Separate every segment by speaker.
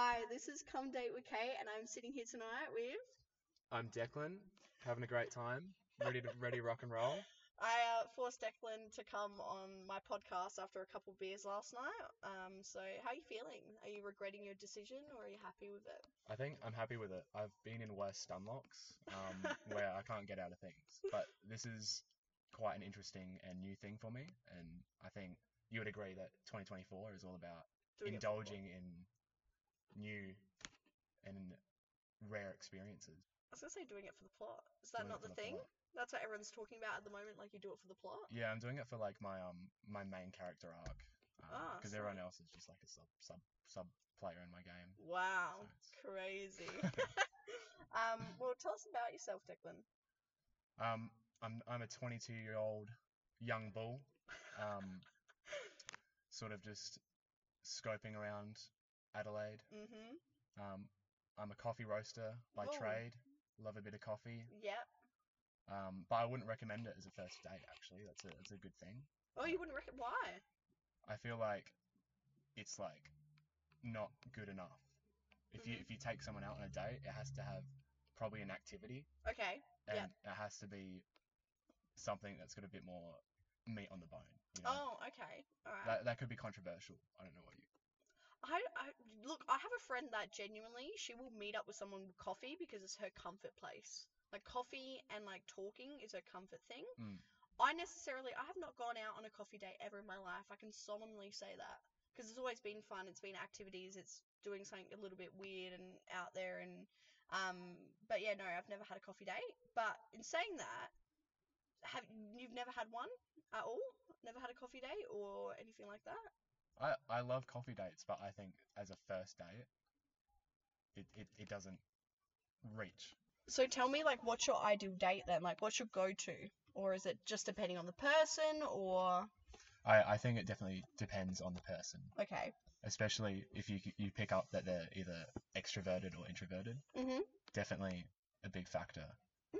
Speaker 1: Hi, this is Come Date with Kate, and I'm sitting here tonight with.
Speaker 2: I'm Declan, having a great time, ready to ready rock and roll.
Speaker 1: I uh, forced Declan to come on my podcast after a couple beers last night. Um, so how are you feeling? Are you regretting your decision, or are you happy with it?
Speaker 2: I think I'm happy with it. I've been in worse stunlocks um, where I can't get out of things, but this is quite an interesting and new thing for me, and I think you would agree that 2024 is all about
Speaker 1: Doing it for
Speaker 2: indulging in new and rare experiences.
Speaker 1: I was gonna say doing it for the plot. Is that
Speaker 2: Doing it
Speaker 1: not
Speaker 2: for
Speaker 1: the
Speaker 2: the
Speaker 1: thing?
Speaker 2: plot.
Speaker 1: That's what everyone's talking about at the moment. Like you do it for the plot.
Speaker 2: Yeah, I'm doing it for like my um my main character arc,
Speaker 1: Ah,
Speaker 2: because everyone
Speaker 1: sweet.
Speaker 2: else is just like a sub sub sub player in my game.
Speaker 1: Wow,
Speaker 2: it's-
Speaker 1: crazy. um, well, tell us about yourself, Declan.
Speaker 2: Um, I'm I'm a 22 year old young bull, um, sort of just scoping around Adelaide.
Speaker 1: Mm-hmm.
Speaker 2: Um, I'm a coffee roaster by
Speaker 1: Oh.
Speaker 2: trade. Love a bit of coffee.
Speaker 1: Yep.
Speaker 2: Um, but I wouldn't recommend it as a first date. Actually, that's a that's a good thing.
Speaker 1: Oh, you wouldn't recommend? why?
Speaker 2: I feel like it's like not good enough. If you
Speaker 1: Mhm.
Speaker 2: if you take someone out on a date, it has to have probably an activity
Speaker 1: Okay.
Speaker 2: and
Speaker 1: Yep.
Speaker 2: it has to be something that's got a bit more meat on the bone. You know?
Speaker 1: Oh, okay. All right.
Speaker 2: That that could be controversial. I don't know what you.
Speaker 1: I, I look. I have a friend that genuinely she will meet up with someone with coffee because it's her comfort place. Like coffee and like talking is her comfort thing.
Speaker 2: Mm.
Speaker 1: I necessarily I have not gone out on a coffee date ever in my life. I can solemnly say that because it's always been fun. It's been activities. It's doing something a little bit weird and out there and um. But yeah, no, I've never had a coffee date. But in saying that, have you've never had one at all? Never had a coffee date or anything like that?
Speaker 2: I I love coffee dates, but I think as a first date, it it, it doesn't reach.
Speaker 1: So tell me, like, what's your ideal date then? Like, what's your go-to? Or is it just depending on the person? Or
Speaker 2: I I think it definitely depends on the person,
Speaker 1: okay,
Speaker 2: especially if you you pick up that they're either extroverted or introverted.
Speaker 1: mhm,
Speaker 2: Definitely a big factor.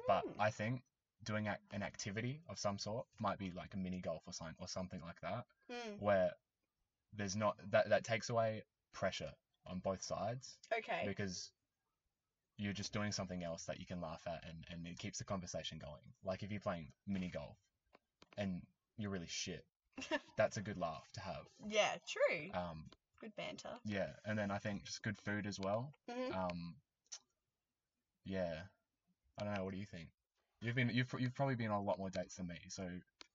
Speaker 2: But
Speaker 1: Mm.
Speaker 2: I think doing an activity of some sort might be like a mini golf or something or something like that,
Speaker 1: mm,
Speaker 2: where there's not that that takes away pressure on both sides
Speaker 1: okay,
Speaker 2: because you're just doing something else that you can laugh at and, and it keeps the conversation going. Like if you're playing mini golf and you're really shit, that's a good laugh to have.
Speaker 1: yeah, true,
Speaker 2: Um,
Speaker 1: good banter.
Speaker 2: yeah, and then I think just good food as well.
Speaker 1: Mhm.
Speaker 2: Um, yeah, I don't know. What do you think? You've been you've pr- you've probably been on a lot more dates than me. So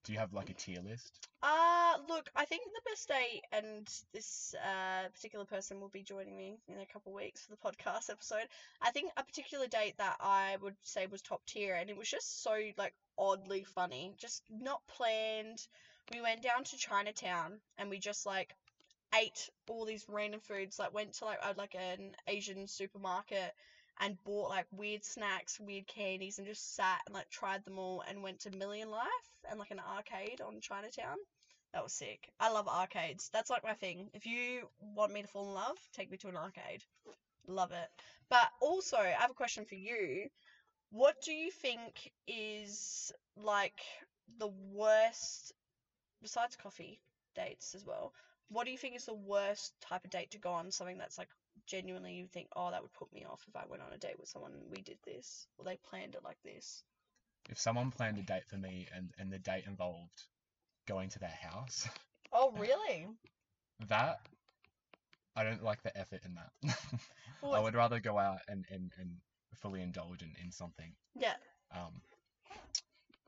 Speaker 2: do you have like a tier list?
Speaker 1: Uh, look, I think the best date, and this uh, particular person will be joining me in a couple weeks for the podcast episode. I think a particular date that I would say was top tier, and it was just so like oddly funny, just not planned. We went down to Chinatown and we just like ate all these random foods. Like went to like like an Asian supermarket and bought like weird snacks, weird candies, and just sat and like tried them all and went to Million Life and like an arcade on Chinatown. That was sick. I love arcades. That's like my thing. If you want me to fall in love, take me to an arcade. Love it. But also, I have a question for you. What do you think is like the worst, besides coffee dates as well? What do you think is the worst type of date to go on? Something that's like genuinely you think, oh, that would put me off if I went on a date with someone and we did this or they planned it like this.
Speaker 2: If someone planned a date for me and and the date involved going to their house,
Speaker 1: Oh, really?
Speaker 2: that I don't like the effort in that.
Speaker 1: Well,
Speaker 2: I would rather go out and and and fully indulge in, in something.
Speaker 1: Yeah.
Speaker 2: Um,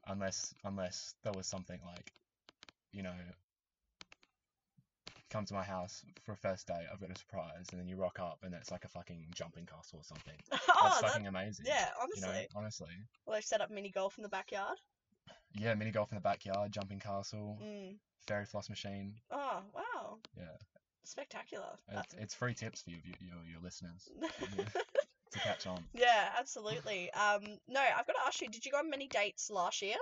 Speaker 2: unless unless there was something like, you know, come to my house for a first date, I've got a surprise, and then you rock up and it's like a fucking jumping castle or something.
Speaker 1: oh,
Speaker 2: That's
Speaker 1: that-
Speaker 2: fucking amazing.
Speaker 1: yeah,
Speaker 2: You know,
Speaker 1: honestly.
Speaker 2: honestly.
Speaker 1: Well, they've set up mini golf in the backyard.
Speaker 2: Yeah, mini golf in the backyard, jumping castle,
Speaker 1: Mm.
Speaker 2: fairy floss machine.
Speaker 1: Oh, wow.
Speaker 2: Yeah.
Speaker 1: Spectacular.
Speaker 2: It's, it's free tips for you, your, your listeners yeah, to catch on.
Speaker 1: yeah, absolutely. Um, no, I've got to ask you, did you go on many dates last year?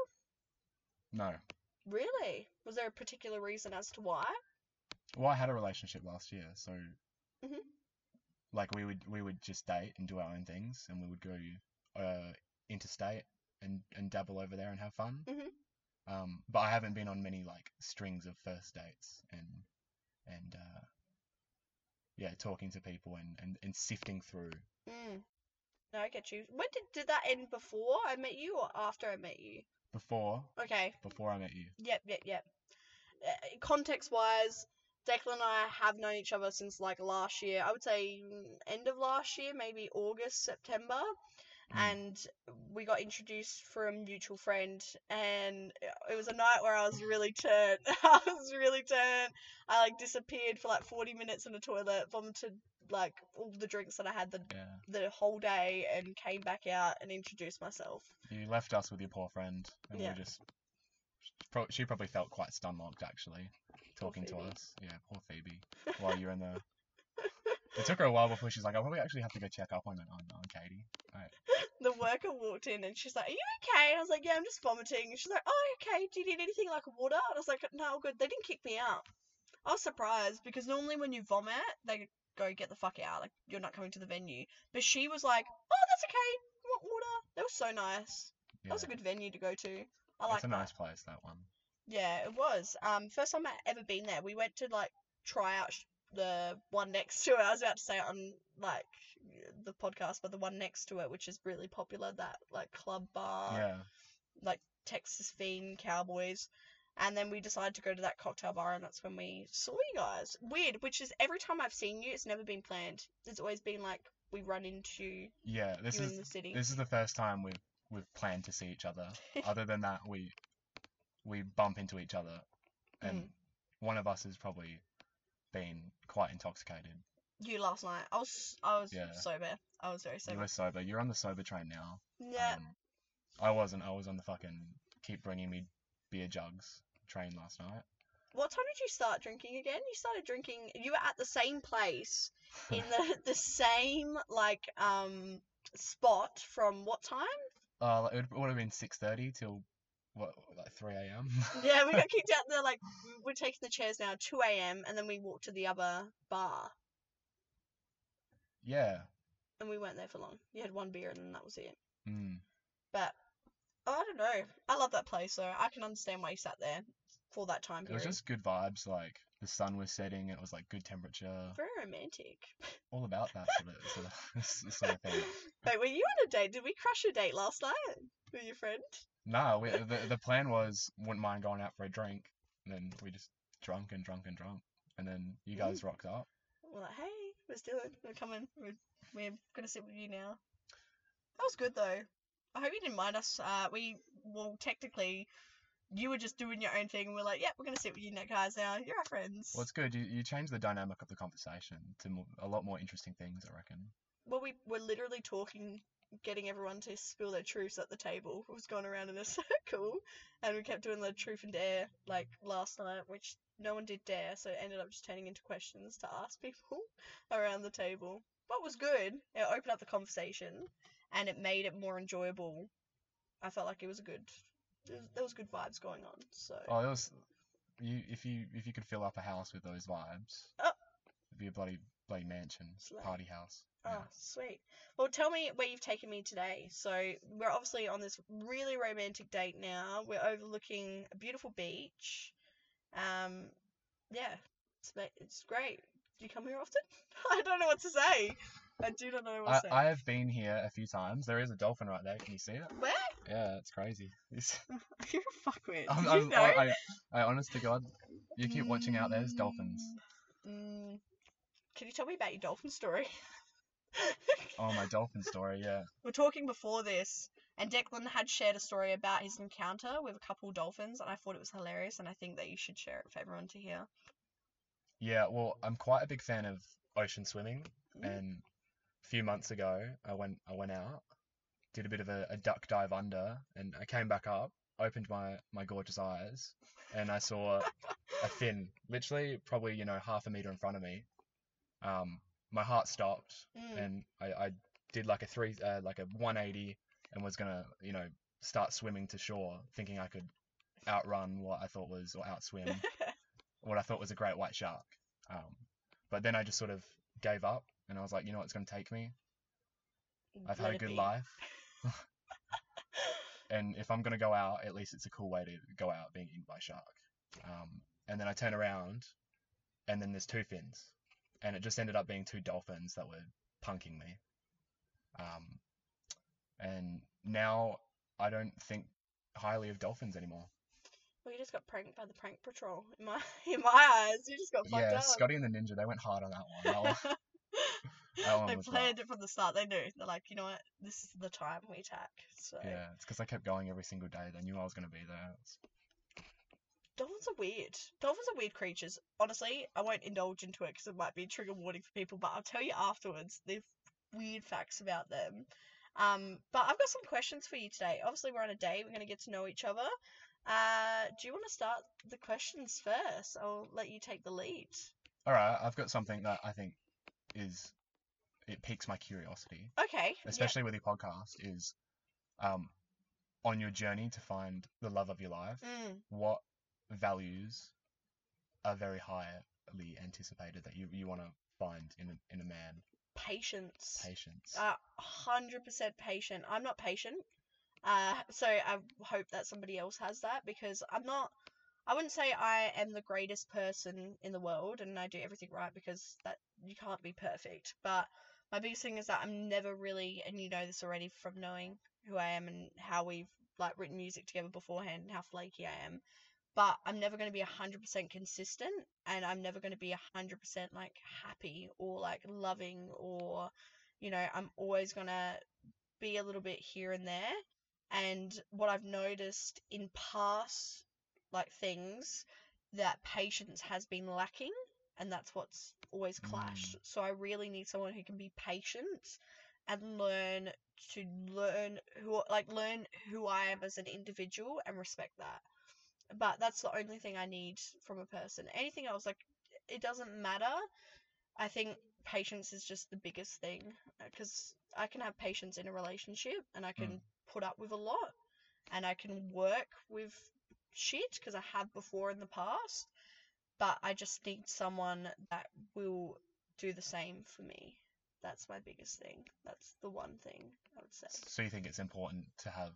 Speaker 2: No.
Speaker 1: Really? Was there a particular reason as to why?
Speaker 2: Well, I had a relationship last year, so
Speaker 1: Mhm.
Speaker 2: like we would we would just date and do our own things, and we would go uh interstate and and dabble over there and have fun.
Speaker 1: Mhm.
Speaker 2: Um, but I haven't been on many like strings of first dates and and uh yeah, talking to people and, and, and sifting through.
Speaker 1: Mm. No, I get you. When did did that end? Before I met you or after I met you?
Speaker 2: Before
Speaker 1: Okay.
Speaker 2: before I met you.
Speaker 1: Yep, yep, yep. Uh, context wise, Declan and I have known each other since like last year. I would say end of last year, maybe August, September.
Speaker 2: Mm.
Speaker 1: And we got introduced from a mutual friend, and it was a night where I was really turned. I was really turned. I like disappeared for like 40 minutes in the toilet, vomited like all the drinks that I had the
Speaker 2: Yeah.
Speaker 1: the whole day, and came back out and introduced myself.
Speaker 2: You left us with your poor friend, and
Speaker 1: Yeah.
Speaker 2: we just. She probably felt quite stun locked actually, talking to us. Yeah, poor Phoebe. While you're in the. It took her a while before she's like, I probably actually have to go check up on on, on Katie. Right.
Speaker 1: the worker walked in and she's like, "Are you okay?" And I was like, "Yeah, I'm just vomiting." And she's like, "Oh, okay. Do you need anything like water?" And I was like, "No, good." They didn't kick me out. I was surprised because normally when you vomit, they go get the fuck out. Like you're not coming to the venue. But she was like, "Oh, that's okay. You want water?" That was so nice.
Speaker 2: Yeah.
Speaker 1: That was a good venue to go to. I like that.
Speaker 2: it's a
Speaker 1: that.
Speaker 2: nice place that one.
Speaker 1: Yeah, it was. Um, first time I ever been there. We went to like try out sh- the one next to it. I was about to say it on like the podcast, but the one next to it, which is really popular, that like club bar,
Speaker 2: yeah.
Speaker 1: like Texas Fiend Cowboys. And then we decided to go to that cocktail bar, and that's when we saw you guys. Weird, which is every time I've seen you, it's never been planned. It's always been like we run into
Speaker 2: Yeah. This
Speaker 1: you
Speaker 2: is
Speaker 1: in the city.
Speaker 2: this is the first time we've we've planned to see each other. Other than that, we we bump into each other, and
Speaker 1: Mm.
Speaker 2: one of us has probably been quite intoxicated.
Speaker 1: You last night. I was I was
Speaker 2: Yeah.
Speaker 1: sober. I was very sober.
Speaker 2: You were sober. You're on the sober train now.
Speaker 1: Yeah.
Speaker 2: Um, I wasn't. I was on the fucking keep bringing me beer jugs train last night.
Speaker 1: What time did you start drinking again? You started drinking. You were at the same place in the the same like um spot from what time?
Speaker 2: Uh, it would have been six thirty till what like three a.m.
Speaker 1: Yeah, we got kicked out there. Like we're taking the chairs now, two a.m. and then we walked to the other bar,
Speaker 2: yeah.
Speaker 1: and we weren't there for long. You had one beer, and then that was it.
Speaker 2: Mm.
Speaker 1: But oh, I don't know. I love that place, though I can understand why you sat there for that time period.
Speaker 2: It was just good vibes. Like the sun was setting. It was like good temperature.
Speaker 1: very romantic.
Speaker 2: All about that sort of sort of, sort of thing.
Speaker 1: Wait, were you on a date? Did we crush a date last night with your friend?
Speaker 2: No, we, the the plan was wouldn't mind going out for a drink. And then we just drunk and drunk and drunk. And then you guys rocked up.
Speaker 1: We're like, hey, let's do it. We're coming. We're, we're gonna sit with you now. That was good though. I hope you didn't mind us. Uh, we well, technically, you were just doing your own thing, and we're like, yeah, we're gonna sit with you now, guys. Now you're our friends.
Speaker 2: Well, it's good. You you changed the dynamic of the conversation to mo- a lot more interesting things. I reckon.
Speaker 1: Well, we were literally talking, getting everyone to spill their truths at the table. It was going around in a circle, and we kept doing the truth and dare like last night, which no one did dare, so it ended up just turning into questions to ask people around the table. But it was good. It opened up the conversation, and it made it more enjoyable. I felt like it was a good. There was, there was good vibes going on. So
Speaker 2: Oh, it was. You if you if you could fill up a house with those vibes,
Speaker 1: Oh.
Speaker 2: it'd be a bloody bloody mansion,
Speaker 1: Slay.
Speaker 2: party house.
Speaker 1: Oh,
Speaker 2: Yeah.
Speaker 1: sweet. Well, tell me where you've taken me today. So, we're obviously on this really romantic date now. We're overlooking a beautiful beach. Um, yeah, it's, it's great. Do you come here often? I don't know what to say. I do not know what
Speaker 2: I,
Speaker 1: to say.
Speaker 2: I have been here a few times. There is a dolphin right there. Can you see it?
Speaker 1: Where?
Speaker 2: Yeah, it's crazy. It's,
Speaker 1: You're a fuckwit.
Speaker 2: I'm, I'm,
Speaker 1: you know?
Speaker 2: I, I, I, honest to God, you keep watching out. There's dolphins.
Speaker 1: Mm, can you tell me about your dolphin story?
Speaker 2: Oh, my dolphin story. Yeah.
Speaker 1: We're talking before this, and Declan had shared a story about his encounter with a couple dolphins, and I thought it was hilarious, and I think that you should share it for everyone to hear.
Speaker 2: Yeah. Well, I'm quite a big fan of ocean swimming,
Speaker 1: Mm.
Speaker 2: and a few months ago, I went I went out, did a bit of a, a duck dive under, and I came back up, opened my my gorgeous eyes, and I saw a fin, literally probably you know half a meter in front of me. Um, my heart stopped,
Speaker 1: Mm.
Speaker 2: and I, I did like a three uh, like a 180 and was gonna you know start swimming to shore, thinking I could outrun what I thought was or outswim what I thought was a great white shark. Um, but then I just sort of gave up, and I was like, you know what, it's gonna take me. I've had a good
Speaker 1: be.
Speaker 2: life, and if I'm gonna go out, at least it's a cool way to go out being eaten by a shark. Um, and then I turn around, and then there's two fins, and it just ended up being two dolphins that were punking me. Um, and now I don't think highly of dolphins anymore.
Speaker 1: Well, you just got pranked by the prank patrol. In my in my eyes, you just got fucked
Speaker 2: Yeah,
Speaker 1: up.
Speaker 2: Scotty and the Ninja, they went hard on that one. That one that one
Speaker 1: they planned it from the start. They knew. They're like, you know what? This is the time we attack. So
Speaker 2: yeah, it's because I kept going every single day. They knew I was going to be there. It's-
Speaker 1: dolphins are weird. Dolphins are weird creatures. Honestly, I won't indulge into it because it might be a trigger warning for people. But I'll tell you afterwards. The weird facts about them. Um, but I've got some questions for you today. Obviously, we're on a date. We're going to get to know each other. Uh, do you want to start the questions first? I'll let you take the lead.
Speaker 2: All right, I've got something that I think is it piques my curiosity,
Speaker 1: Okay. yeah.
Speaker 2: especially with your podcast. Is um, on your journey to find the love of your life,
Speaker 1: Mm.
Speaker 2: what values are very highly anticipated that you, you want to find in a, in a man?
Speaker 1: Patience.
Speaker 2: Patience.
Speaker 1: Uh, hundred percent patient. I'm not patient. Uh, so I hope that somebody else has that because I'm not. I wouldn't say I am the greatest person in the world and I do everything right because that you can't be perfect. But my biggest thing is that I'm never really, and you know this already from knowing who I am and how we've like written music together beforehand and how flaky I am. But I'm never going to be 100% consistent and I'm never going to be 100% like happy or like loving or you know, I'm always going to be a little bit here and there. And what I've noticed in past like things that patience has been lacking and that's what's always mm. clashed. So I really need someone who can be patient and learn to learn who like learn who I am as an individual and respect that. But that's the only thing I need from a person. Anything else like it doesn't matter. I think patience is just the biggest thing uh, because I can have patience in a relationship and I can mm. put up with a lot and I can work with shit because I have before in the past. But I just need someone that will do the same for me. That's my biggest thing. That's the one thing I would say.
Speaker 2: So you think it's important to have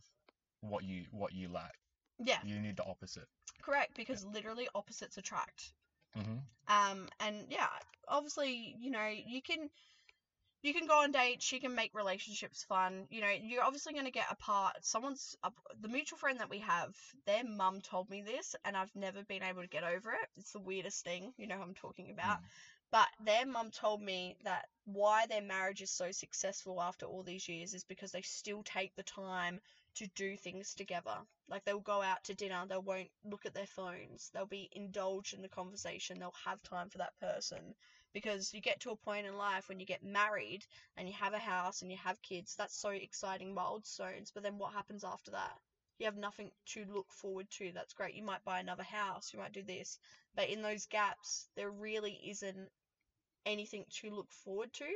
Speaker 2: what you what you lack?
Speaker 1: Yeah,
Speaker 2: You need the opposite.
Speaker 1: correct. Because literally opposites attract.
Speaker 2: hmm
Speaker 1: Um, and yeah, obviously, you know, you can you can go on dates, you can make relationships fun. You know, you're obviously going to get apart. Someone's the mutual friend that we have, their mum told me this, and I've never been able to get over it. It's the weirdest thing, you know, I'm talking about. But their mum told me that why their marriage is so successful after all these years is because they still take the time to do things together. Like they'll go out to dinner, they won't look at their phones, they'll be indulged in the conversation, they'll have time for that person. Because you get to a point in life when you get married and you have a house and you have kids, that's so exciting milestones. But then what happens after that? You have nothing to look forward to. That's great. You might buy another house, you might do this. But in those gaps, there really isn't anything to look forward to.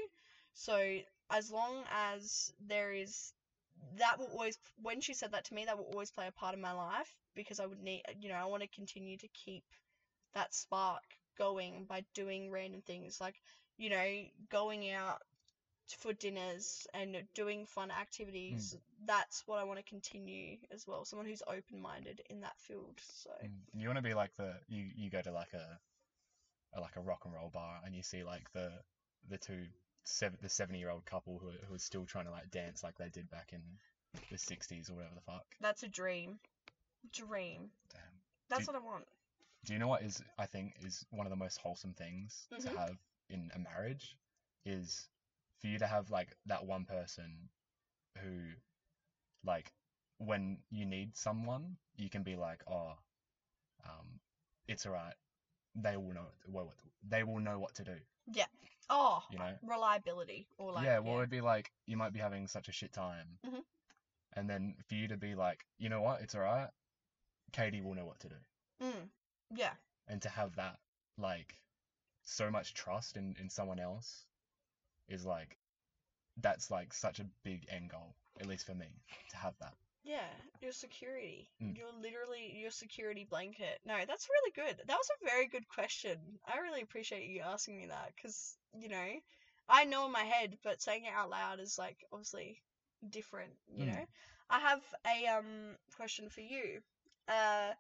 Speaker 1: So as long as there is that will always when she said that to me that will always play a part in my life because I would need you know I want to continue to keep that spark going by doing random things like you know going out for dinners and doing fun activities. That's what I want to continue as well someone who's open-minded in that field so.
Speaker 2: Mm. You want to be like the you you go to like a, a like a rock and roll bar and you see like the the two seven the seventy year old couple who are- who are still trying to like dance like they did back in the sixties or whatever the fuck.
Speaker 1: that's a dream dream
Speaker 2: Damn.
Speaker 1: that's
Speaker 2: Do-
Speaker 1: what I want
Speaker 2: Do you know what is I think is one of the most wholesome things
Speaker 1: Mhm.
Speaker 2: to have in a marriage is for you to have like that one person who like when you need someone you can be like oh um it's alright they will know well they will know what to do
Speaker 1: oh
Speaker 2: you know
Speaker 1: reliability or like
Speaker 2: yeah well it'd be like you might be having such a shit time
Speaker 1: Mhm.
Speaker 2: and then for you to be like you know what it's alright Katie will know what to do
Speaker 1: Mm. Yeah.
Speaker 2: and to have that like so much trust in in someone else is like that's like such a big end goal at least for me to have that
Speaker 1: Yeah. Your security.
Speaker 2: Mm.
Speaker 1: You're literally your security blanket. No, that's really good. That was a very good question. I really appreciate you asking me that because, you know, I know in my head, but saying it out loud is like obviously different, you
Speaker 2: Mm.
Speaker 1: know? I have a um question for you. Uh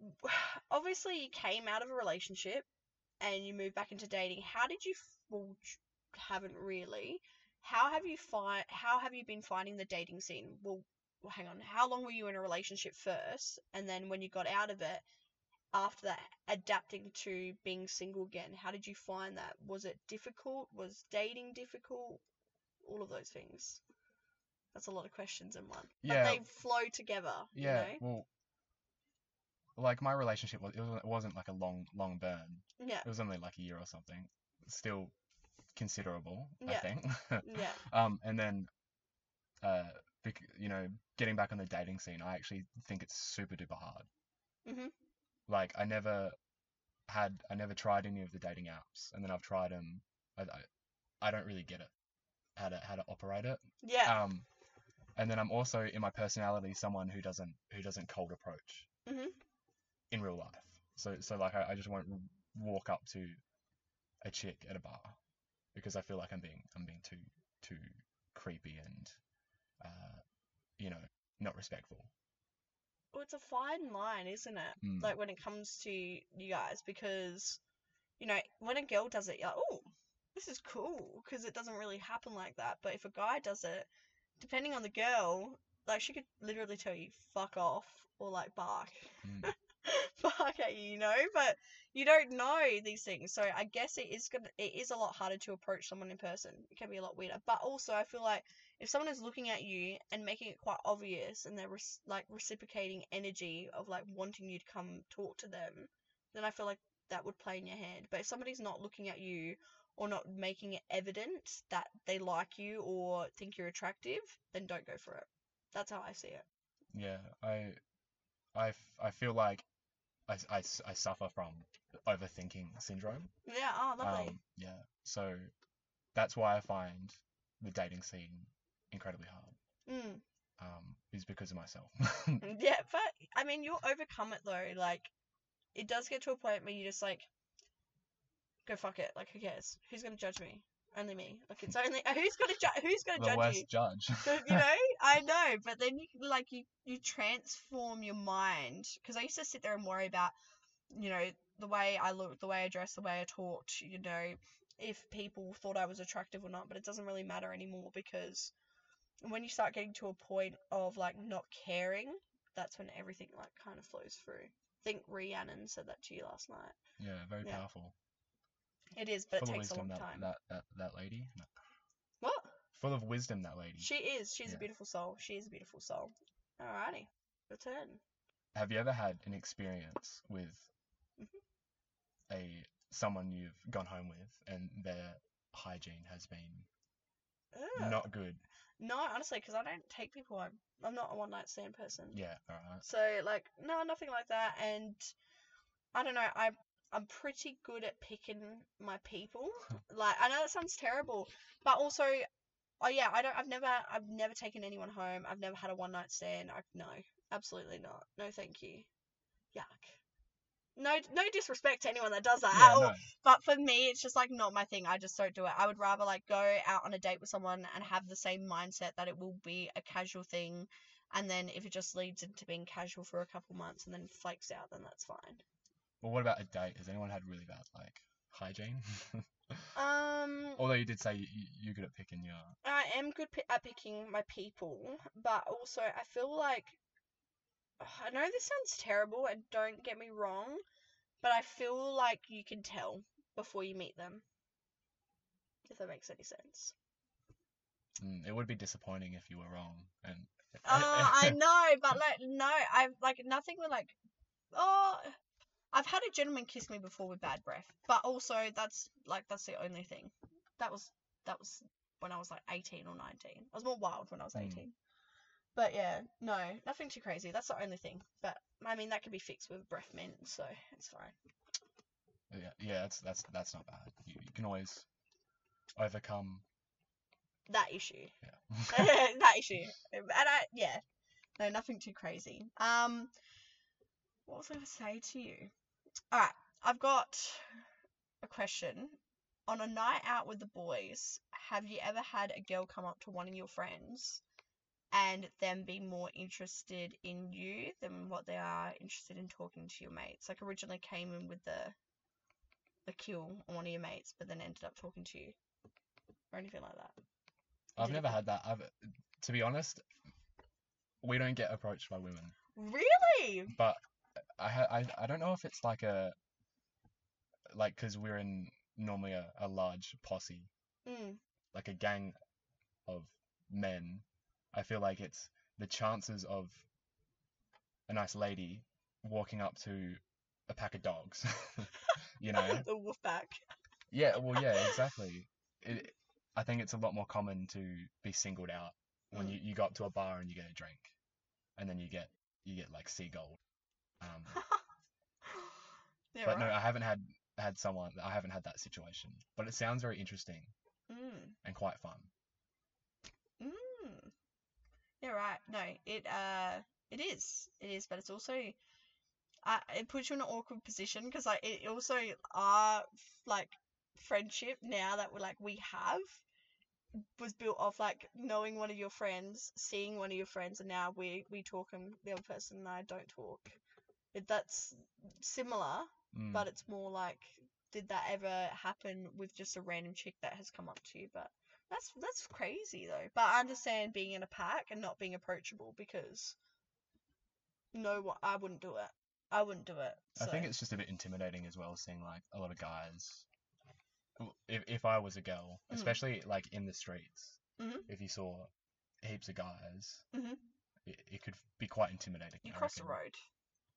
Speaker 1: obviously you came out of a relationship and you moved back into dating, how did you? Well, haven't really. How have you find? How have you been finding the dating scene? Well, well, hang on. How long were you in a relationship first, and then when you got out of it, after that, adapting to being single again? How did you find that? Was it difficult? Was dating difficult? All of those things. That's a lot of questions in one. But
Speaker 2: Yeah.
Speaker 1: they flow together.
Speaker 2: Yeah,
Speaker 1: You know?
Speaker 2: well, like my relationship was it wasn't, it wasn't like a long long burn.
Speaker 1: Yeah.
Speaker 2: It was only like a year or something. Still considerable, I think.
Speaker 1: Yeah.
Speaker 2: um, and then, uh, bec- you know, getting back on the dating scene, I actually think it's super duper hard.
Speaker 1: Mhm.
Speaker 2: Like I never had, I never tried any of the dating apps, and then I've tried them. I, I, I don't really get it, how to how to operate it.
Speaker 1: Yeah.
Speaker 2: Um, and then I'm also in my personality someone who doesn't who doesn't cold approach
Speaker 1: Mhm.
Speaker 2: in real life. So so like I, I just won't walk up to a chick at a bar because I feel like I'm being I'm being too too creepy and uh, you know not respectful.
Speaker 1: Well, it's a fine line, isn't it?
Speaker 2: Mm.
Speaker 1: Like when it comes to you guys, because you know when a girl does it, you're like, oh, this is cool, because it doesn't really happen like that. But if a guy does it, depending on the girl, like she could literally tell you fuck off or like bark,
Speaker 2: Mm.
Speaker 1: bark at you, you know. But you don't know these things, so I guess it is gonna it is a lot harder to approach someone in person. It can be a lot weirder. But also, I feel like if someone is looking at you and making it quite obvious and they're res- like reciprocating energy of like wanting you to come talk to them, then I feel like that would play in your head. But if somebody's not looking at you or not making it evident that they like you or think you're attractive, then don't go for it. That's how I see it.
Speaker 2: Yeah, I I f- I feel like I, I I suffer from overthinking syndrome.
Speaker 1: Yeah, oh, lovely.
Speaker 2: Um, yeah, so that's why I find the dating scene incredibly hard.
Speaker 1: mm.
Speaker 2: Um, is because of myself.
Speaker 1: Yeah, but I mean, you'll overcome it though. Like, it does get to a point where you just like, go fuck it. Like, who cares? Who's gonna judge me? Only me. Like, it's only who's gonna judge? who's gonna
Speaker 2: the
Speaker 1: judge
Speaker 2: worst
Speaker 1: you?
Speaker 2: judge.
Speaker 1: you know, I know, but then you like you you transform your mind because I used to sit there and worry about, you know, the way I looked, the way I dressed, the way I talked, you know, if people thought I was attractive or not. But it doesn't really matter anymore because when you start getting to a point of like not caring, that's when everything like kind of flows through. I think Rhiannon said that to you last night.
Speaker 2: yeah, very
Speaker 1: Yeah.
Speaker 2: powerful.
Speaker 1: It is, but
Speaker 2: Full
Speaker 1: it
Speaker 2: of
Speaker 1: takes a
Speaker 2: wisdom,
Speaker 1: long
Speaker 2: that,
Speaker 1: time.
Speaker 2: that that that lady. No.
Speaker 1: What?
Speaker 2: Full of wisdom, that lady.
Speaker 1: She is. She's a beautiful soul. She is a beautiful soul. Alrighty, your turn.
Speaker 2: Have you ever had an experience with
Speaker 1: Mm-hmm.
Speaker 2: a someone you've gone home with and their hygiene has been
Speaker 1: Ugh.
Speaker 2: not good?
Speaker 1: No, honestly, because I don't take people home. I'm not a one night stand person.
Speaker 2: Yeah, alright.
Speaker 1: So like, no, nothing like that. And I don't know. I I'm pretty good at picking my people. like, I know that sounds terrible, but also, oh yeah, I don't. I've never I've never taken anyone home. I've never had a one night stand. I no, absolutely not. No, thank you. Yuck. No, no disrespect to anyone that does that
Speaker 2: Yeah,
Speaker 1: at all.
Speaker 2: no.
Speaker 1: But for me, it's just like not my thing. I just don't do it. I would rather like go out on a date with someone and have the same mindset that it will be a casual thing. And then if it just leads into being casual for a couple months and then flakes out, then that's fine.
Speaker 2: Well, what about a date? Has anyone had really bad like hygiene?
Speaker 1: Um,
Speaker 2: Although you did say you, you- you're good at picking your.
Speaker 1: I am good pi- at picking my people, but also I feel like I know this sounds terrible and don't get me wrong, but I feel like you can tell before you meet them. If that makes any sense.
Speaker 2: Mm, it would be disappointing if you were wrong. And
Speaker 1: Oh, I know, but like no, I've like nothing with like oh I've had a gentleman kiss me before with bad breath. But also that's like that's the only thing. That was that was when I was like eighteen or nineteen. I was more wild when I was
Speaker 2: Mm.
Speaker 1: eighteen. But yeah, no, nothing too crazy. That's the only thing. But I mean that can be fixed with breath mint, so it's fine.
Speaker 2: yeah, yeah, that's that's that's not bad. You, you can always overcome.
Speaker 1: That issue.
Speaker 2: Yeah.
Speaker 1: that issue. And I yeah. No, nothing too crazy. Um what was I gonna say to you? Alright, I've got a question. On a night out with the boys, have you ever had a girl come up to one of your friends and them be more interested in you than what they are interested in talking to your mates? Like originally came in with the a kill on one of your mates, but then ended up talking to you, or anything like that.
Speaker 2: I've
Speaker 1: Did
Speaker 2: never
Speaker 1: you-
Speaker 2: had that. I've, to be honest, we don't get approached by women.
Speaker 1: Really?
Speaker 2: But I ha- I I don't know if it's like a like because we're in normally a, a large posse,
Speaker 1: Mm.
Speaker 2: like a gang of men. I feel like it's the chances of a nice lady walking up to a pack of dogs, you know.
Speaker 1: the wolf pack.
Speaker 2: Yeah, well, yeah, exactly. It, I think it's a lot more common to be singled out when
Speaker 1: Mm.
Speaker 2: you, you go up to a bar and you get a drink, and then you get you get like seagull. Um, but no. I haven't had had someone. I haven't had that situation. But it sounds very interesting
Speaker 1: Mm.
Speaker 2: and quite fun.
Speaker 1: Mm. Yeah, right. No, it uh, it is, it is, but it's also, uh, it puts you in an awkward position because like it also our like friendship now that we're like we have was built off like knowing one of your friends, seeing one of your friends, and now we we talk and the other person and I don't talk. It, that's similar,
Speaker 2: Mm.
Speaker 1: but it's more like did that ever happen with just a random chick that has come up to you but that's that's crazy though but i understand being in a pack and not being approachable because no what i wouldn't do it i wouldn't do it
Speaker 2: I think it's just a bit intimidating as well, seeing like a lot of guys. If if I was a girl,
Speaker 1: Mhm.
Speaker 2: especially like in the streets,
Speaker 1: Mhm.
Speaker 2: if you saw heaps of guys,
Speaker 1: Mhm.
Speaker 2: it, it could be quite intimidating.
Speaker 1: you
Speaker 2: I
Speaker 1: cross the road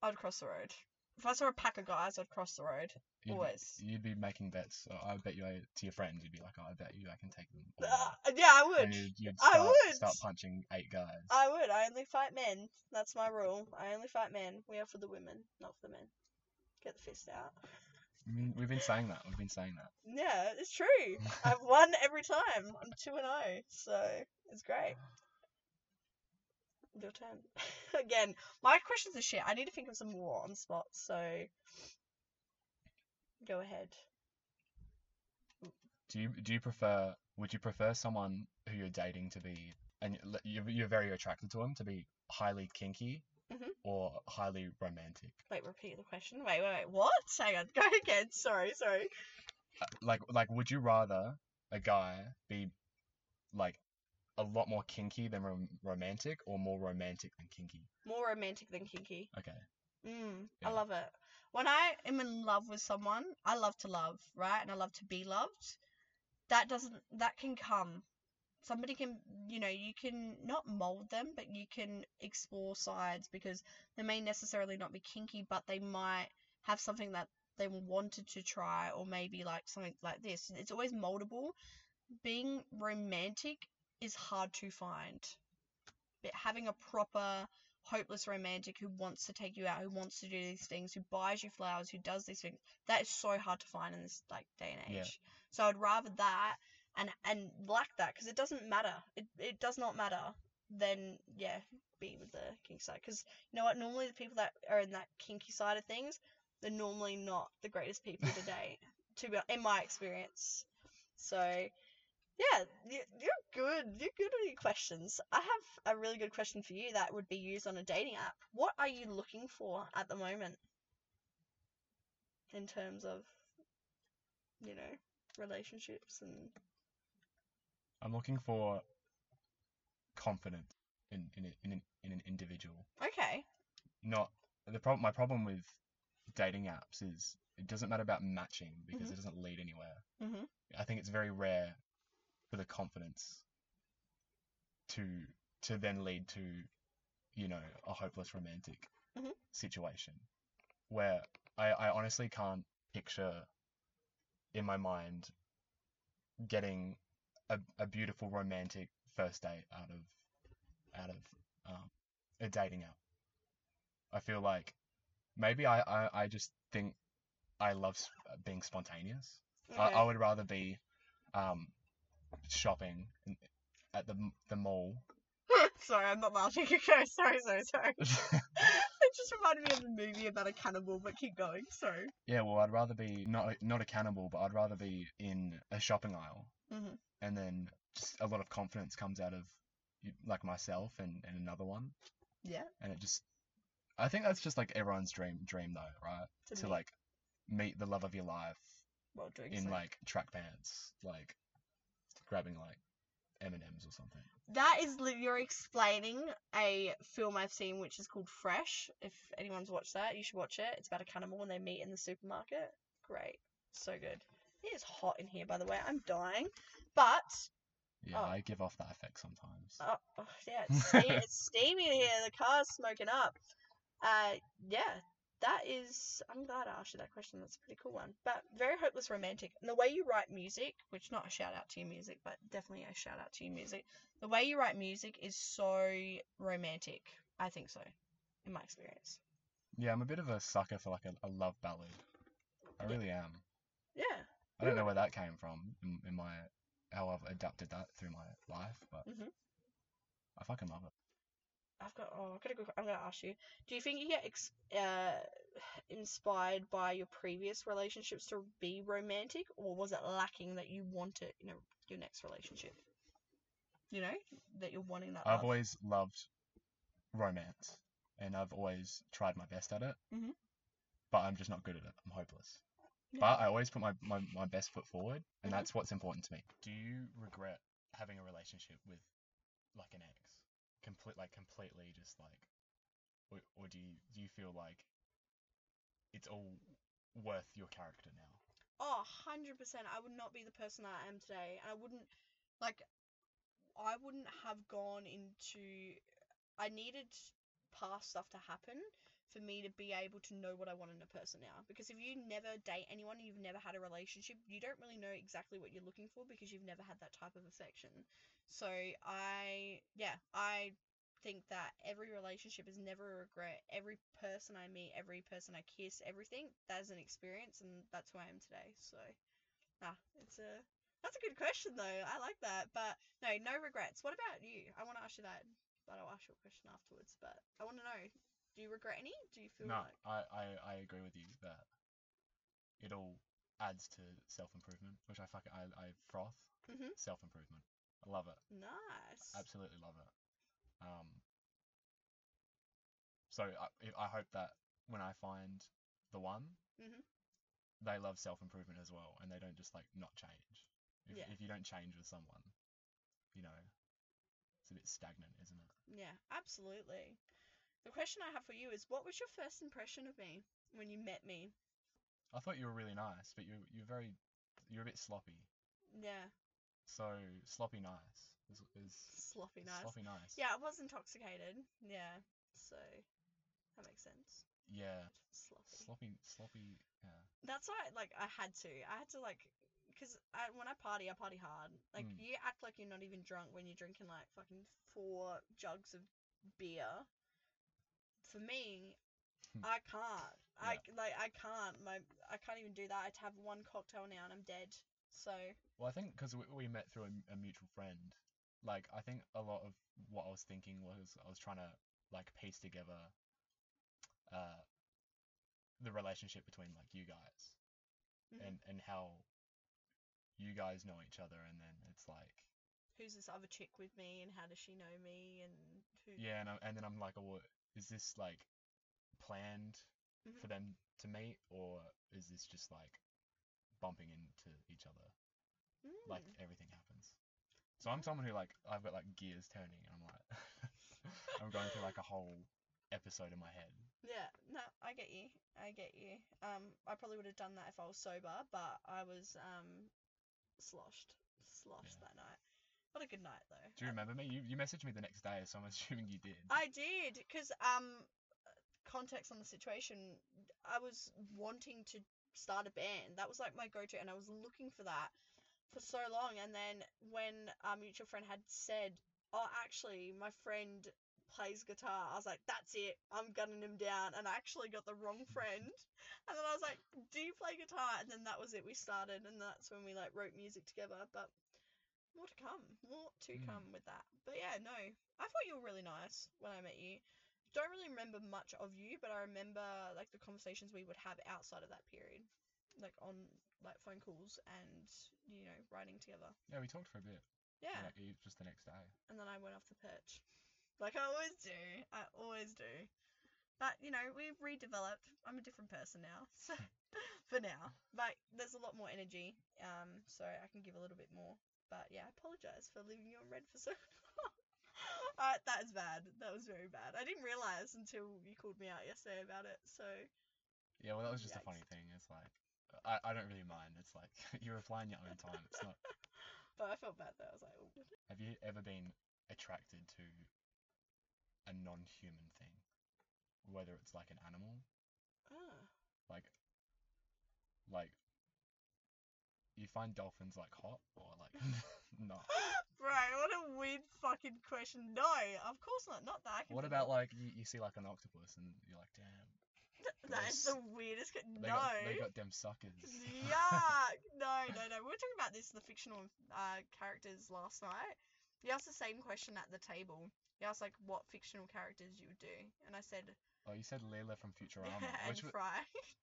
Speaker 1: i'd cross the road if i saw a pack of guys i'd cross the road
Speaker 2: You'd,
Speaker 1: always
Speaker 2: You'd be making bets. uh, I bet you I- to your friends. You'd be like, oh, I bet you I can take them. all
Speaker 1: uh, yeah i would
Speaker 2: And you'd, you'd
Speaker 1: I would.
Speaker 2: start punching eight guys.
Speaker 1: i would i only fight men that's my rule i only fight men we are for the women not for the men get the fist out
Speaker 2: I mean, we've been saying that. We've been saying that.
Speaker 1: Yeah, it's true. I've won every time. I'm two and zero, so it's great. Your turn. Again, my questions are shit. I need to think of some more on the spot. So go ahead.
Speaker 2: Do you do you prefer? Would you prefer someone who you're dating to be and you're you're very attracted to them to be highly kinky
Speaker 1: Mhm.
Speaker 2: or highly romantic?
Speaker 1: Wait, repeat the question. Wait, wait, wait. What? Hang on. Go again. Sorry, sorry.
Speaker 2: Uh, Like like would you rather a guy be like a lot more kinky than rom- romantic or more romantic than kinky?
Speaker 1: More romantic than kinky.
Speaker 2: Okay.
Speaker 1: Mm,
Speaker 2: Yeah.
Speaker 1: I love it. When I am in love with someone, I love to love, right? And I love to be loved. That doesn't that can come. Somebody can, you know, you can not mold them, but you can explore sides because they may necessarily not be kinky, but they might have something that they wanted to try or maybe like something like this. It's always moldable. Being romantic is hard to find. But having a proper hopeless romantic who wants to take you out, who wants to do these things, who buys you flowers, who does these things. That is so hard to find in this like day and
Speaker 2: Yeah.
Speaker 1: age. So I'd rather that and and lack that because it doesn't matter. It it does not matter. Then yeah, be with the kinky side because you know what? Normally the people that are in that kinky side of things, they're normally not the greatest people to date. To be in my experience. So yeah, you- you're good. You're good with your questions. I have a really good question for you that would be used on a dating app. What are you looking for at the moment in terms of, you know, relationships and
Speaker 2: I'm looking for confidence in in a- in an, in an individual.
Speaker 1: okay,
Speaker 2: Not the problem. My problem with dating apps is it doesn't matter about matching because
Speaker 1: Mhm.
Speaker 2: it doesn't lead anywhere.
Speaker 1: Mhm.
Speaker 2: I think it's very rare for the confidence to to then lead to you know a hopeless romantic
Speaker 1: Mhm.
Speaker 2: situation where I, I honestly can't picture in my mind getting a, a beautiful romantic first date out of out of um, a dating app. I feel like maybe I, I, I just think I love being spontaneous. I. I would rather be um, shopping in- at the the mall.
Speaker 1: sorry, I'm not laughing. Okay, sorry, sorry, sorry. it just reminded me of a movie about a cannibal, but keep going. Sorry.
Speaker 2: yeah, well, I'd rather be not not a cannibal, but I'd rather be in a shopping aisle,
Speaker 1: Mhm.
Speaker 2: and then just a lot of confidence comes out of like myself and, and another one,
Speaker 1: Yeah.
Speaker 2: and it just I think that's just like everyone's dream dream though, right?
Speaker 1: To
Speaker 2: to like meet the love of your life in like track pants, like grabbing like M and M's or something.
Speaker 1: That is li- you're explaining a film I've seen which is called Fresh. If anyone's watched that, you should watch it. It's about a cannibal and they meet in the supermarket. Great, so good. It is hot in here, by the way. I'm dying, but
Speaker 2: Yeah,
Speaker 1: Oh.
Speaker 2: I give off that effect sometimes.
Speaker 1: uh, oh, yeah, it's, ste- it's steamy here. The car's smoking up. Uh, yeah, that is. I'm glad I asked you that question. That's a pretty cool one. But very hopeless romantic. And the way you write music, which not a shout out to your music, but definitely a shout out to your music. The way you write music is so romantic. I think so, in my experience.
Speaker 2: Yeah, I'm a bit of a sucker for like a, a love ballad. I
Speaker 1: Yeah.
Speaker 2: really am.
Speaker 1: Yeah.
Speaker 2: I don't know where that came from in, in my how I've adapted that through my life, but
Speaker 1: Mhm.
Speaker 2: I fucking love it.
Speaker 1: I've got. Oh, I've got to go. I'm gonna ask you. Do you think you get ex- uh, inspired by your previous relationships to be romantic, or was it lacking that you want it in a, your next relationship? You know that you're wanting that.
Speaker 2: I've
Speaker 1: love.
Speaker 2: always loved romance, and I've always tried my best at it.
Speaker 1: Mhm.
Speaker 2: But I'm just not good at it. I'm hopeless.
Speaker 1: Yeah.
Speaker 2: But I always put my, my, my best foot forward, and
Speaker 1: Mhm.
Speaker 2: that's what's important to me. Do you regret having a relationship with like an ex? Complete like completely just like, or, or do you do you feel like it's all worth your character now?
Speaker 1: Oh, 100%. I would not be the person I am today. And I wouldn't, like, I wouldn't have gone into. I needed past stuff to happen for me to be able to know what I want in a person now. Because if you never date anyone, you've never had a relationship, you don't really know exactly what you're looking for because you've never had that type of affection. So I, yeah, I think that every relationship is never a regret. Every person I meet, every person I kiss, everything, that's an experience, and that's who I am today. So, ah, it's a that's a good question though. I like that, but no, no regrets. What about you? I want to ask you that, but I'll ask you a question afterwards. But I want to know, do you regret any? Do you feel
Speaker 2: No,
Speaker 1: like
Speaker 2: I, I, I agree with you that it all adds to self improvement, which I fucking I, I froth
Speaker 1: Mhm.
Speaker 2: self improvement. I love it.
Speaker 1: nice?
Speaker 2: Absolutely love it. Um, so I, if- I hope that when I find the one,
Speaker 1: Mhm.
Speaker 2: they love self improvement as well, and they don't just like not change. If,
Speaker 1: Yeah.
Speaker 2: if you don't change with someone, you know, it's a bit stagnant, isn't it?
Speaker 1: Yeah, absolutely. The question I have for you is, what was your first impression of me when you met me?
Speaker 2: I thought you were really nice, but you you're very you're a bit sloppy.
Speaker 1: Yeah,
Speaker 2: So sloppy nice is, is
Speaker 1: sloppy nice.
Speaker 2: sloppy nice.
Speaker 1: Yeah, I was intoxicated. Yeah, so that makes sense.
Speaker 2: Yeah.
Speaker 1: Sloppy.
Speaker 2: Sloppy sloppy. Yeah.
Speaker 1: That's why, like, I had to. I had to, like, because I, when I party, I party hard. Like,
Speaker 2: Mm.
Speaker 1: you act like you're not even drunk when you're drinking, like, fucking four jugs of beer. For me, I can't. I, like, I can't. My, I can't even do that. I would have one cocktail now and I'm dead. So,
Speaker 2: Well, I think because we, we met through a, a mutual friend, like I think a lot of what I was thinking was I was trying to like piece together uh the relationship between like you guys
Speaker 1: Mhm.
Speaker 2: and and how you guys know each other and then it's like
Speaker 1: who's this other chick with me and how does she know me and who.
Speaker 2: yeah and, I, and then I'm like oh is this like planned
Speaker 1: Mhm.
Speaker 2: for them to meet or is this just like bumping into each other like
Speaker 1: Mm.
Speaker 2: everything happens. So I'm someone who like I've got like gears turning and I'm like I'm going through like a whole episode in my head.
Speaker 1: Yeah, no, I get you. I get you. Um, I probably would have done that if I was sober, but I was um sloshed, sloshed
Speaker 2: Yeah.
Speaker 1: that night. What a good night though.
Speaker 2: Do you remember me? You you messaged me the next day, so I'm assuming you did.
Speaker 1: I did, because um, context on the situation, I was wanting to start a band. That was like my go-to, and I was looking for that for so long. And then when our mutual friend had said, "Oh, actually, my friend plays guitar," I was like, "That's it. I'm gunning him down." And I actually got the wrong friend. And then I was like, "Do you play guitar?" And then that was it. We started, and that's when we like wrote music together. But more to come. More to
Speaker 2: Mm.
Speaker 1: come with that. But yeah, no, I thought you were really nice when I met you. Don't really remember much of you, but I remember like the conversations we would have outside of that period, like on like phone calls and you know writing together.
Speaker 2: Yeah, we talked for a bit.
Speaker 1: Yeah,
Speaker 2: Like e- just the next day.
Speaker 1: and then I went off the perch, like I always do. I always do. But you know, we've redeveloped. I'm a different person now, so for now. But there's a lot more energy, um, so I can give a little bit more. But yeah, I apologize for leaving you on read for so long. Alright, that is bad. That was very bad. I didn't realize until you called me out yesterday about it. So
Speaker 2: Yeah, well, that was just a funny thing. It's like I, I don't really mind. It's like you reply in your own time. It's not.
Speaker 1: But I felt bad though. I was like, oh.
Speaker 2: Have you ever been attracted to a non-human thing, whether it's like an animal,
Speaker 1: ah.
Speaker 2: like like you find dolphins like hot or like not?
Speaker 1: Right, what a weird fucking question. No, of course not. Not that I can
Speaker 2: What
Speaker 1: think
Speaker 2: about
Speaker 1: of.
Speaker 2: like you, you see like an octopus and you're like, damn,
Speaker 1: That is the weirdest. que-
Speaker 2: they
Speaker 1: No.
Speaker 2: got they got them suckers.
Speaker 1: Yuck! No, no, no. We were talking about this, the fictional uh, characters last night. He asked the same question at the table. He asked like what fictional characters you would do, and I said
Speaker 2: Oh, you said Leela from Futurama,
Speaker 1: and
Speaker 2: which
Speaker 1: Fry.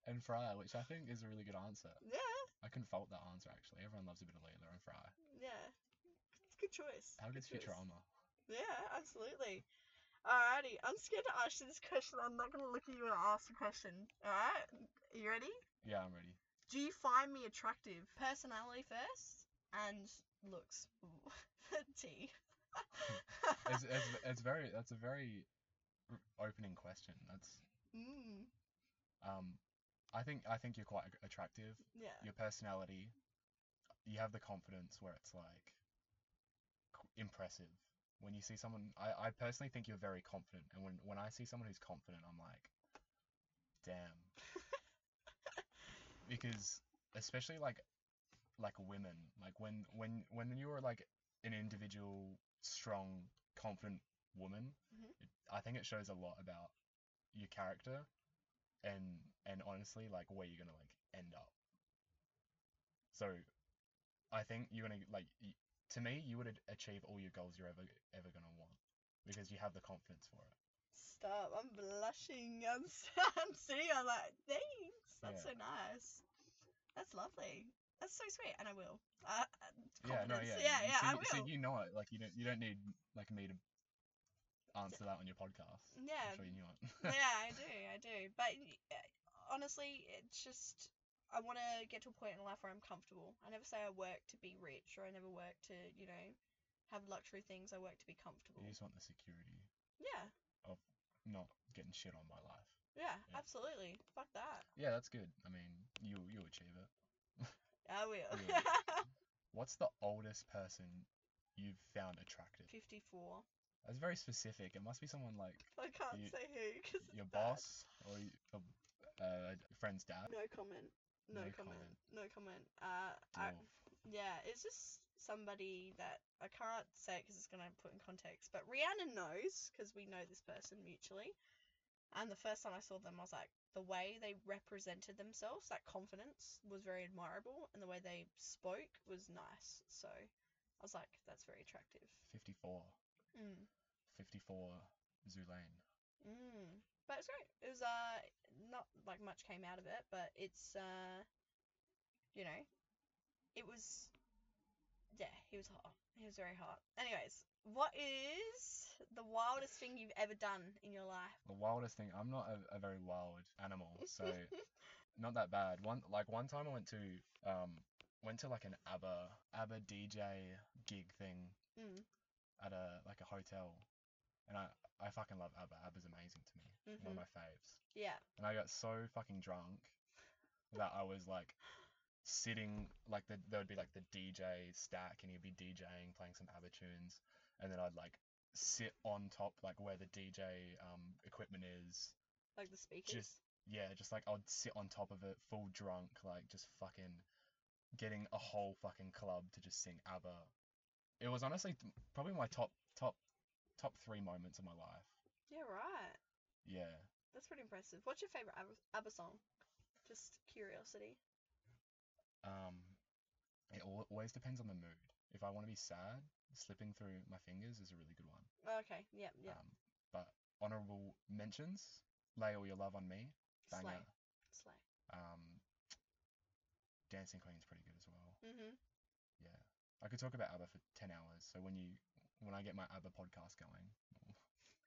Speaker 2: and Fry, which I think is a really good answer.
Speaker 1: yeah,
Speaker 2: I can't fault that answer actually. Everyone loves a bit of Leela and Fry.
Speaker 1: yeah. It's a good choice.
Speaker 2: How
Speaker 1: good
Speaker 2: good's
Speaker 1: choice.
Speaker 2: Futurama?
Speaker 1: Yeah, absolutely. Alrighty, I'm scared to ask you this question. I'm not gonna look at you and ask the question. Alright, are you ready?
Speaker 2: Yeah, I'm ready.
Speaker 1: Do you find me attractive? Personality first and looks. T.
Speaker 2: It's, it's, it's very that's a very opening question. That's
Speaker 1: mm,
Speaker 2: um, I think I think you're quite attractive.
Speaker 1: yeah.
Speaker 2: Your personality, you have the confidence where it's like impressive. When you see someone, I, I personally think you're very confident, and when when I see someone who's confident, I'm like, damn. because especially like like women, like when when when you're like an individual, strong, confident woman,
Speaker 1: Mhm.
Speaker 2: it, I think it shows a lot about your character, and and honestly, like where you're gonna like end up. So, I think you're gonna like y- to me, you would a- achieve all your goals you're ever ever gonna want because you have the confidence for it.
Speaker 1: Stop! I'm blushing. I'm, s- I'm sitting. I'm like, thanks. That's so nice. That's lovely. That's so sweet, and I will. Uh,
Speaker 2: Yeah, no, yeah,
Speaker 1: yeah,
Speaker 2: you-
Speaker 1: yeah.
Speaker 2: so,
Speaker 1: I
Speaker 2: you- so you know it. Like you don't you don't need like me to answer that on your podcast.
Speaker 1: Yeah,
Speaker 2: I'm sure you knew it.
Speaker 1: yeah, I do, I do. But uh, honestly, it's just I want to get to a point in life where I'm comfortable. I never say I work to be rich, or I never work to, you know, have luxury things. I work to be comfortable.
Speaker 2: you just want the security,
Speaker 1: Yeah, Of
Speaker 2: not getting shit on by life.
Speaker 1: yeah,
Speaker 2: Yeah.
Speaker 1: absolutely. Fuck that.
Speaker 2: Yeah, that's good. I mean, you you achieve it.
Speaker 1: I will.
Speaker 2: Yeah. What's the oldest person you've found attractive?
Speaker 1: 54.
Speaker 2: That's very specific. It must be someone like
Speaker 1: I can't
Speaker 2: You-
Speaker 1: say who because
Speaker 2: your boss or y- a uh, friend's dad.
Speaker 1: No comment. No,
Speaker 2: No
Speaker 1: comment.
Speaker 2: comment.
Speaker 1: No comment. Uh, I, yeah, it's just somebody that I can't say it because it's gonna put in context. But Rhiannon knows because we know this person mutually. And the first time I saw them, I was like, the way they represented themselves, that confidence was very admirable, and the way they spoke was nice. So I was like, that's very attractive.
Speaker 2: 54.
Speaker 1: Mm.
Speaker 2: 54 Zulane.
Speaker 1: Mm. But it's great. It was uh not like much came out of it, but it's uh you know, it was yeah, he was hot. He was very hot. Anyways, what is the wildest thing you've ever done in your life?
Speaker 2: The wildest thing. I'm not a, a very wild animal, so not that bad. One like one time I went to um went to like an ABBA ABBA DJ gig thing
Speaker 1: mm.
Speaker 2: at a like a hotel, and I I fucking love ABBA. ABBA's amazing to me. One
Speaker 1: hmm
Speaker 2: of my faves.
Speaker 1: Yeah.
Speaker 2: And I got so fucking drunk that I was like sitting like the there would be like the DJ stack and he'd be DJing playing some ABBA tunes and then I'd like sit on top like where the DJ um equipment is
Speaker 1: Like the speakers.
Speaker 2: just yeah just like I'd sit on top of it full drunk like just fucking getting a whole fucking club to just sing ABBA it was honestly probably my top top top 3 moments of my life
Speaker 1: Yeah, right.
Speaker 2: yeah
Speaker 1: That's pretty impressive. What's your favorite ABBA, ABBA song? Just curiosity.
Speaker 2: Um, it al- always depends on the mood. If I want to be sad, slipping through my fingers is a really good one.
Speaker 1: Okay. Yeah. Yeah.
Speaker 2: Um, but honorable mentions, lay all your love on me,
Speaker 1: Slay.
Speaker 2: banger.
Speaker 1: Slay.
Speaker 2: Um, Dancing Queen's is pretty good as well.
Speaker 1: Mhm.
Speaker 2: Yeah, I could talk about ABBA for ten hours. So when you when I get my ABBA podcast going,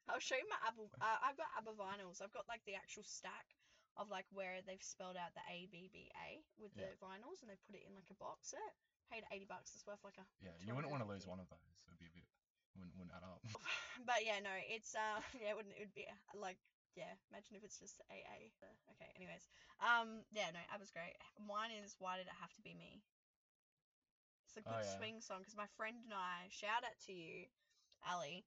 Speaker 1: I'll show you my ABBA. Uh, I've got ABBA vinyls. I've got like the actual stack of like where they've spelled out the A B B A with
Speaker 2: Yeah.
Speaker 1: the vinyls and they put it in like a box set. Paid eighty bucks. It's worth like a.
Speaker 2: Yeah, you wouldn't want to lose one of those. It would be a bit wouldn't wouldn't add up.
Speaker 1: But yeah, no, it's uh yeah, it wouldn't it would be uh, like yeah. Imagine if it's just AA. Uh, Okay. Anyways, um yeah, no, that was great. Mine is Why Did It Have to Be Me? It's a
Speaker 2: Oh,
Speaker 1: good
Speaker 2: yeah.
Speaker 1: swing song because my friend and I shout out to you, Ali.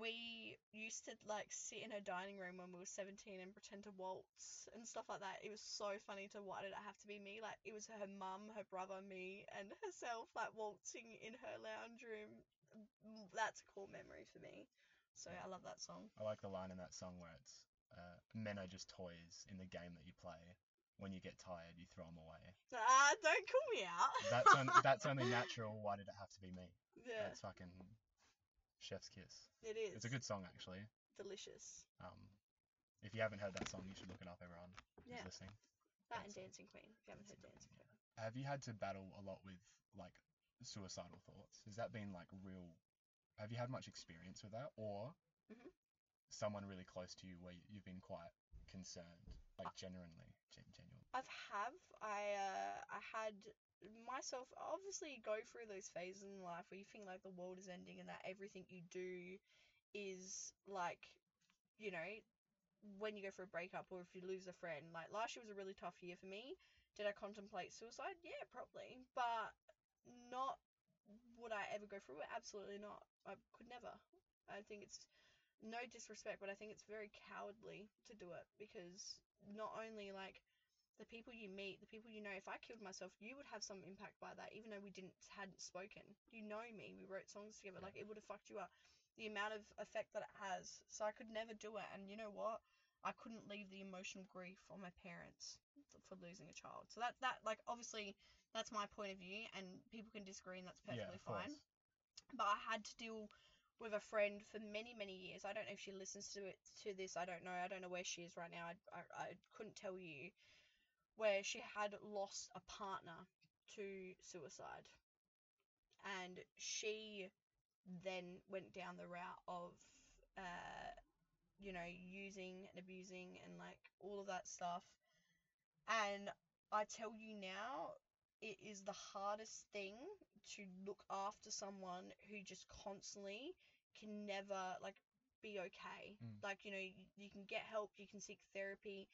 Speaker 1: We used to like sit in her dining room when we were 17 and pretend to waltz and stuff like that. It was so funny to why did it have to be me? Like it was her mum, her brother, me, and herself like waltzing in her lounge room. Mm, That's a cool memory for me. So I love that song.
Speaker 2: I like the line in that song where it's uh, men are just toys in the game that you play. When you get tired, you throw them away.
Speaker 1: Ah, don't call me out.
Speaker 2: That's on, that's only natural. Why did it have to be me?
Speaker 1: yeah,
Speaker 2: That's fucking chef's kiss.
Speaker 1: it is.
Speaker 2: It's a good song actually.
Speaker 1: delicious.
Speaker 2: Um, if you haven't heard that song, you should look it up, everyone who's
Speaker 1: Yeah,
Speaker 2: listening.
Speaker 1: that and. Dancing Queen. If you haven't heard Dancing Queen.
Speaker 2: Have you had to battle a lot with like suicidal thoughts? Has that been like real? Have you had much experience with that, or
Speaker 1: Mhm.
Speaker 2: someone really close to you where you've been quite concerned, like genuinely, gen- genuinely?
Speaker 1: I've have I uh I had myself obviously go through those phases in life where you think like the world is ending and that everything you do is like you know when you go for a breakup or if you lose a friend. Like last year was a really tough year for me. Did I contemplate suicide? Yeah probably. But not would I ever go through it? Absolutely not. I could never. I think it's no disrespect but I think it's very cowardly to do it because not only like the people you meet, the people you know. If I killed myself, you would have some impact by that, even though we didn't hadn't spoken. You know me. We wrote songs together.
Speaker 2: Yeah.
Speaker 1: Like it would have fucked you up. The amount of effect that it has. So I could never do it. And you know what? I couldn't leave the emotional grief on my parents for losing a child. So that that like obviously that's my point of view, and people can disagree, and that's
Speaker 2: yeah,
Speaker 1: perfectly
Speaker 2: course.
Speaker 1: fine. But I had to deal with a friend for many many years. I don't know if she listens to it to this. I don't know. I don't know where she is right now. I I, I couldn't tell you where she had lost a partner to suicide. And she then went down the route of, uh, you know, using and abusing and like all of that stuff. And I tell you now, it is the hardest thing to look after someone who just constantly can never like be okay.
Speaker 2: Mm.
Speaker 1: Like, you know, you, you can get help, you can seek therapy,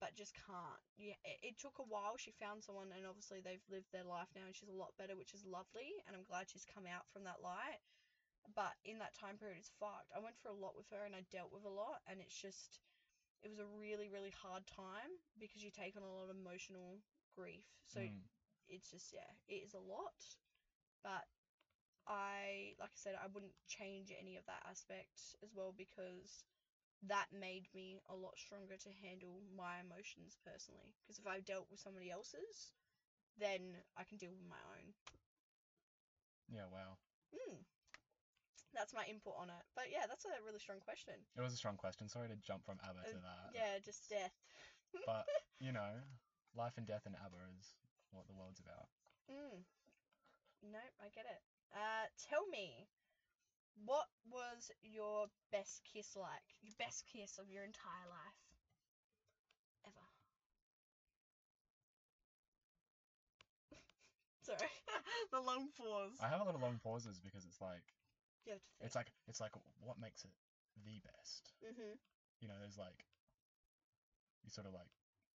Speaker 1: but just can't. Yeah, it, it took a while. She found someone, and obviously they've lived their life now, and she's a lot better, which is lovely. And I'm glad she's come out from that light. But in that time period, it's fucked. I went through a lot with her, and I dealt with a lot, and it's just, it was a really, really hard time because you take on a lot of emotional grief. So
Speaker 2: Mm.
Speaker 1: it's just, yeah, it is a lot. But I, like I said, I wouldn't change any of that aspect as well because that made me a lot stronger to handle my emotions personally. Because if I've dealt with somebody else's, then I can deal with my own.
Speaker 2: Yeah, wow.
Speaker 1: Hmm. That's my input on it. But yeah, that's a really strong question.
Speaker 2: It was a strong question. Sorry to jump from ABBA to
Speaker 1: Uh,
Speaker 2: that.
Speaker 1: Yeah, just death.
Speaker 2: But you know, life and death in ABBA is what the world's about.
Speaker 1: Mm. Nope, I get it. Uh, what was your best kiss like? Your best kiss of your entire life? Ever. Sorry, the long pause.
Speaker 2: I have a lot of long pauses because it's like
Speaker 1: You have to think.
Speaker 2: it's like it's like what makes it the best.
Speaker 1: Mhm.
Speaker 2: You know, there's like you sort of like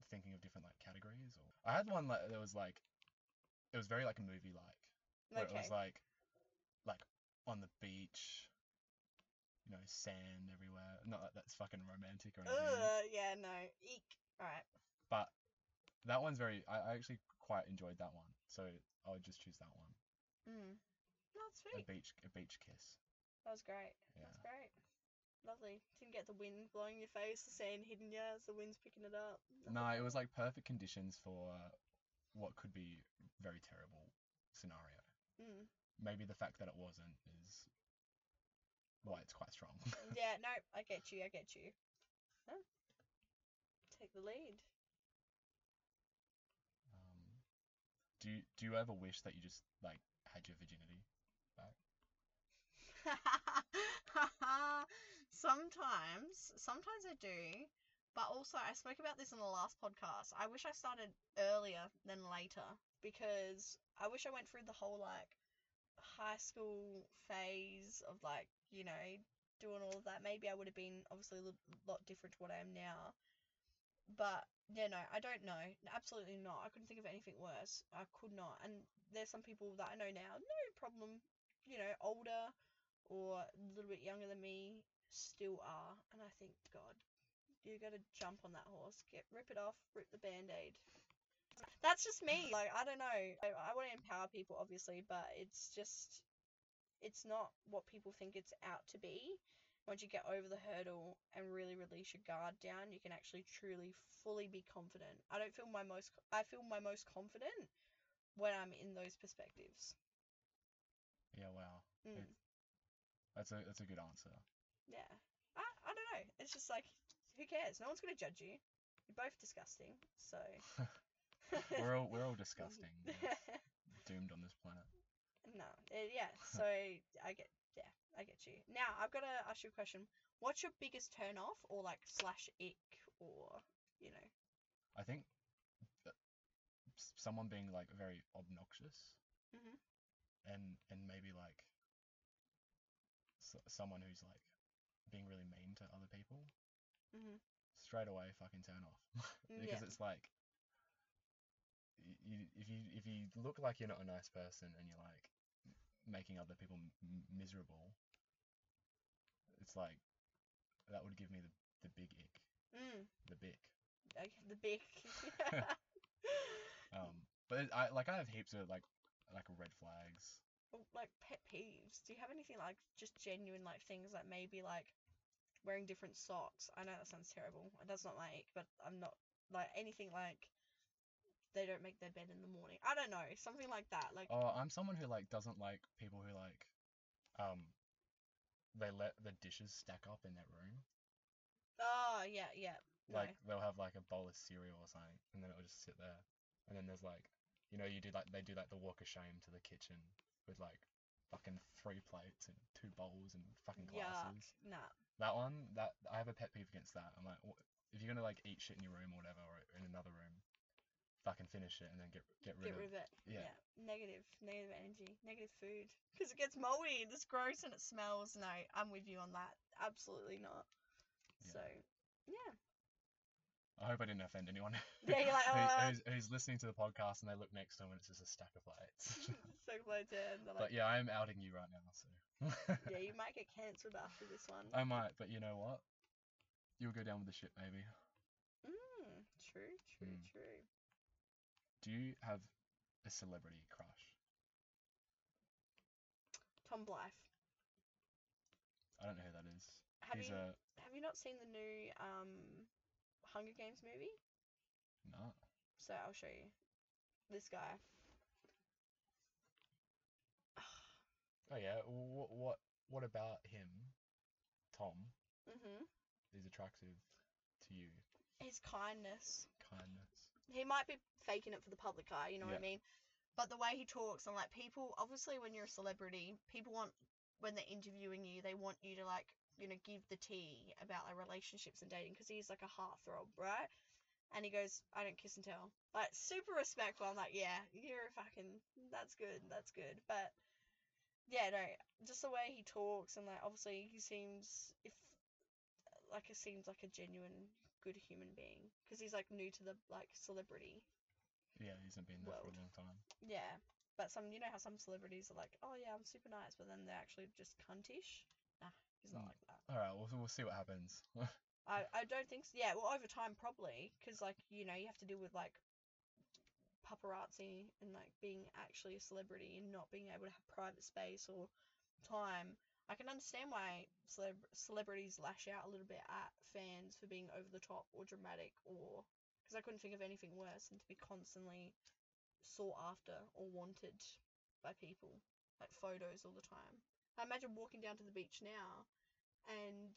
Speaker 2: thinking of different like categories. Or I had one like that was like it was very like a movie like where
Speaker 1: Okay.
Speaker 2: it was like like on the beach. You know, sand everywhere. Not that that's fucking romantic or anything.
Speaker 1: Ugh, yeah, no. Eek. Alright.
Speaker 2: But that one's very. I, I actually quite enjoyed that one, so I would just choose that one.
Speaker 1: Mm. That's
Speaker 2: A beach, a beach kiss.
Speaker 1: That was great.
Speaker 2: Yeah.
Speaker 1: That's great. Lovely. Didn't get the wind blowing your face, the sand hitting you as the wind's picking it up.
Speaker 2: No, it was like perfect conditions for what could be very terrible scenario.
Speaker 1: Mm.
Speaker 2: Maybe the fact that it wasn't is why it's quite strong.
Speaker 1: Yeah, no, I get you, I get you. Huh? Take the lead.
Speaker 2: um, do you do you ever wish that you just like had your virginity back?
Speaker 1: Sometimes, sometimes I do, but also I spoke about this in the last podcast. I wish I started earlier than later because I wish I went through the whole like high school phase of like, you know, doing all of that. Maybe I would have been obviously a lot different to what I am now. But yeah, no, I don't know. Absolutely not. I couldn't think of anything worse. I could not. And there's some people that I know now, no problem, you know, older or a little bit younger than me, still are. And I think, God, you got to jump on that horse, get rip it off, rip the band-aid. That's just me. Like I don't know. I, I want to empower people, obviously, but it's just, it's not what people think it's out to be. Once you get over the hurdle and really release your guard down, you can actually truly, fully be confident. I don't feel my most. I feel my most confident when I'm in those perspectives.
Speaker 2: Yeah, wow.
Speaker 1: Mm.
Speaker 2: That's a that's a good answer.
Speaker 1: Yeah. I, I don't know. It's just like, who cares? No one's going to judge you. You're both disgusting. So.
Speaker 2: We're all we're all disgusting. yeah, doomed on this planet.
Speaker 1: no. uh, yeah. So I get. Yeah. I get you. Now I've got to ask you a question. What's your biggest turn off or like slash ick or you know?
Speaker 2: I think someone being like very obnoxious
Speaker 1: Mhm.
Speaker 2: and and maybe like s- someone who's like being really mean to other people
Speaker 1: Mhm.
Speaker 2: straight away fucking turn off because
Speaker 1: Yeah.
Speaker 2: it's like you if you if you look like you're not a nice person and you're like making other people m- miserable it's like that would give me the, the big ick
Speaker 1: Mm.
Speaker 2: the big
Speaker 1: Okay, the big.
Speaker 2: um but it, I like I have heaps of like like red flags
Speaker 1: like pet peeves. Do you have anything like just genuine like things that maybe like wearing different socks? I know that sounds terrible. That's not my ick, but I'm not like anything like they don't make their bed in the morning. I don't know, something like that. Like
Speaker 2: Oh, I'm someone who like doesn't like people who like um they let the dishes stack up in their room.
Speaker 1: oh yeah, yeah. No.
Speaker 2: Like they'll have like a bowl of cereal or something and then it'll just sit there. And then there's like you know, you do like they do like the walk of shame to the kitchen with like fucking three plates and two bowls and fucking
Speaker 1: Yuck.
Speaker 2: glasses.
Speaker 1: Nah.
Speaker 2: That one, that I have a pet peeve against that. I'm like, if you're gonna like eat shit in your room or whatever, or in another room, fucking finish it and then get get rid
Speaker 1: Get
Speaker 2: of
Speaker 1: rid of it.
Speaker 2: yeah.
Speaker 1: Negative. Negative energy. Negative food. Because it gets moldy. It's gross and it smells. No, I'm with you on that. Absolutely not.
Speaker 2: Yeah.
Speaker 1: So, yeah.
Speaker 2: I hope I didn't offend anyone.
Speaker 1: Yeah, you're like, "Oh, uh."
Speaker 2: who's, who's listening to the podcast and they look next to them and it's just a stack of plates.
Speaker 1: so close in. They're
Speaker 2: but yeah, I am outing you right now, so.
Speaker 1: yeah, you might get cancelled after this one.
Speaker 2: I might, but you know what? You'll go down with the ship, maybe.
Speaker 1: Mm, true, true,
Speaker 2: Mm.
Speaker 1: true.
Speaker 2: Do you have a celebrity crush?
Speaker 1: Tom Blyth.
Speaker 2: I don't know who that is.
Speaker 1: Have
Speaker 2: He's
Speaker 1: you
Speaker 2: a
Speaker 1: have you not seen the new um Hunger Games movie?
Speaker 2: no.
Speaker 1: So I'll show you. This guy.
Speaker 2: Oh yeah. What what what about him, Tom,
Speaker 1: mhm.
Speaker 2: is attractive to you?
Speaker 1: His kindness.
Speaker 2: Kindness.
Speaker 1: He might be faking it for the public eye, you know what I mean? But the way he talks and like people obviously when you're a celebrity, people want when they're interviewing you, they want you to like, you know, give the tea about like relationships and dating because he's like a heartthrob, right? And he goes, I don't kiss and tell. Like super respectful. I'm like, yeah, you're a fucking that's good, that's good. But yeah, no, just the way he talks and like obviously he seems if like it seems like a genuine good human being because he's like new to the like celebrity
Speaker 2: Yeah, he hasn't been there for a long time.
Speaker 1: yeah but some you know how some celebrities are like oh yeah i'm super nice but then they're actually just cuntish nah he's not
Speaker 2: Mm.
Speaker 1: like that
Speaker 2: All right, we'll we'll see what happens.
Speaker 1: i i don't think so. yeah well over time probably because like you know you have to deal with like paparazzi and like being actually a celebrity and not being able to have private space or time i can understand why celeb- celebrities lash out a little bit at fans for being over the top or dramatic or because i couldn't think of anything worse than to be constantly sought after or wanted by people like photos all the time. I imagine walking down to the beach now and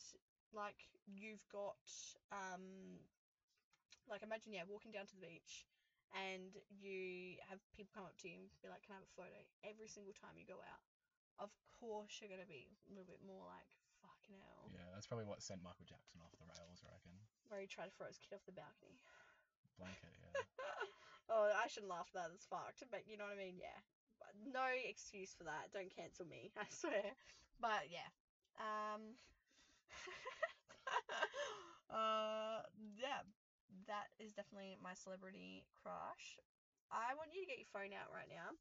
Speaker 1: like you've got um like imagine yeah walking down to the beach and you have people come up to you and be like can i have a photo? Every single time you go out of course you're going to be a little bit more like fuck Fucking hell.
Speaker 2: Yeah, that's probably what sent Michael Jackson off the rails, I reckon.
Speaker 1: Where he tried to throw his kid off the balcony.
Speaker 2: Blanket, yeah.
Speaker 1: oh, I shouldn't laugh at that. That's fucked. But you know what I mean? Yeah. But no excuse for that. Don't cancel me. I swear. But yeah. Um. uh. Yeah. That is definitely my celebrity crush. I want you to get your phone out right now.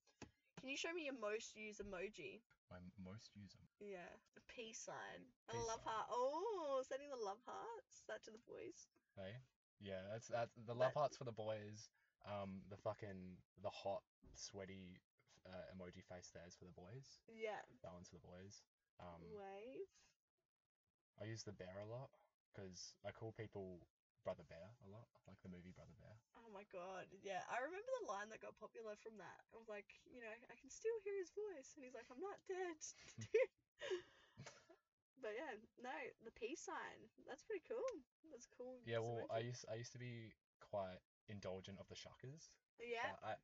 Speaker 1: Can you show me your most used emoji?
Speaker 2: My most used them.
Speaker 1: Yeah, a peace sign and a
Speaker 2: Peace
Speaker 1: love
Speaker 2: sign.
Speaker 1: heart. Oh, sending the love hearts. That to the boys.
Speaker 2: Hey? Yeah, that's that's the love
Speaker 1: That-
Speaker 2: hearts for the boys. Um, the fucking the hot, sweaty uh, emoji face there is for the boys.
Speaker 1: Yeah.
Speaker 2: That one's for the boys. Um,
Speaker 1: Wave.
Speaker 2: I use the bear a lot because I call people Brother Bear a lot, like the movie Brother Bear.
Speaker 1: Oh my god. Yeah, I remember the line that got popular from that. I was like, you know, I can still hear his voice, and he's like, I'm not dead. but yeah, no, the peace sign. That's pretty cool. That's cool.
Speaker 2: Yeah, well, I used I used to be quite indulgent of the shuckers.
Speaker 1: Yeah,
Speaker 2: I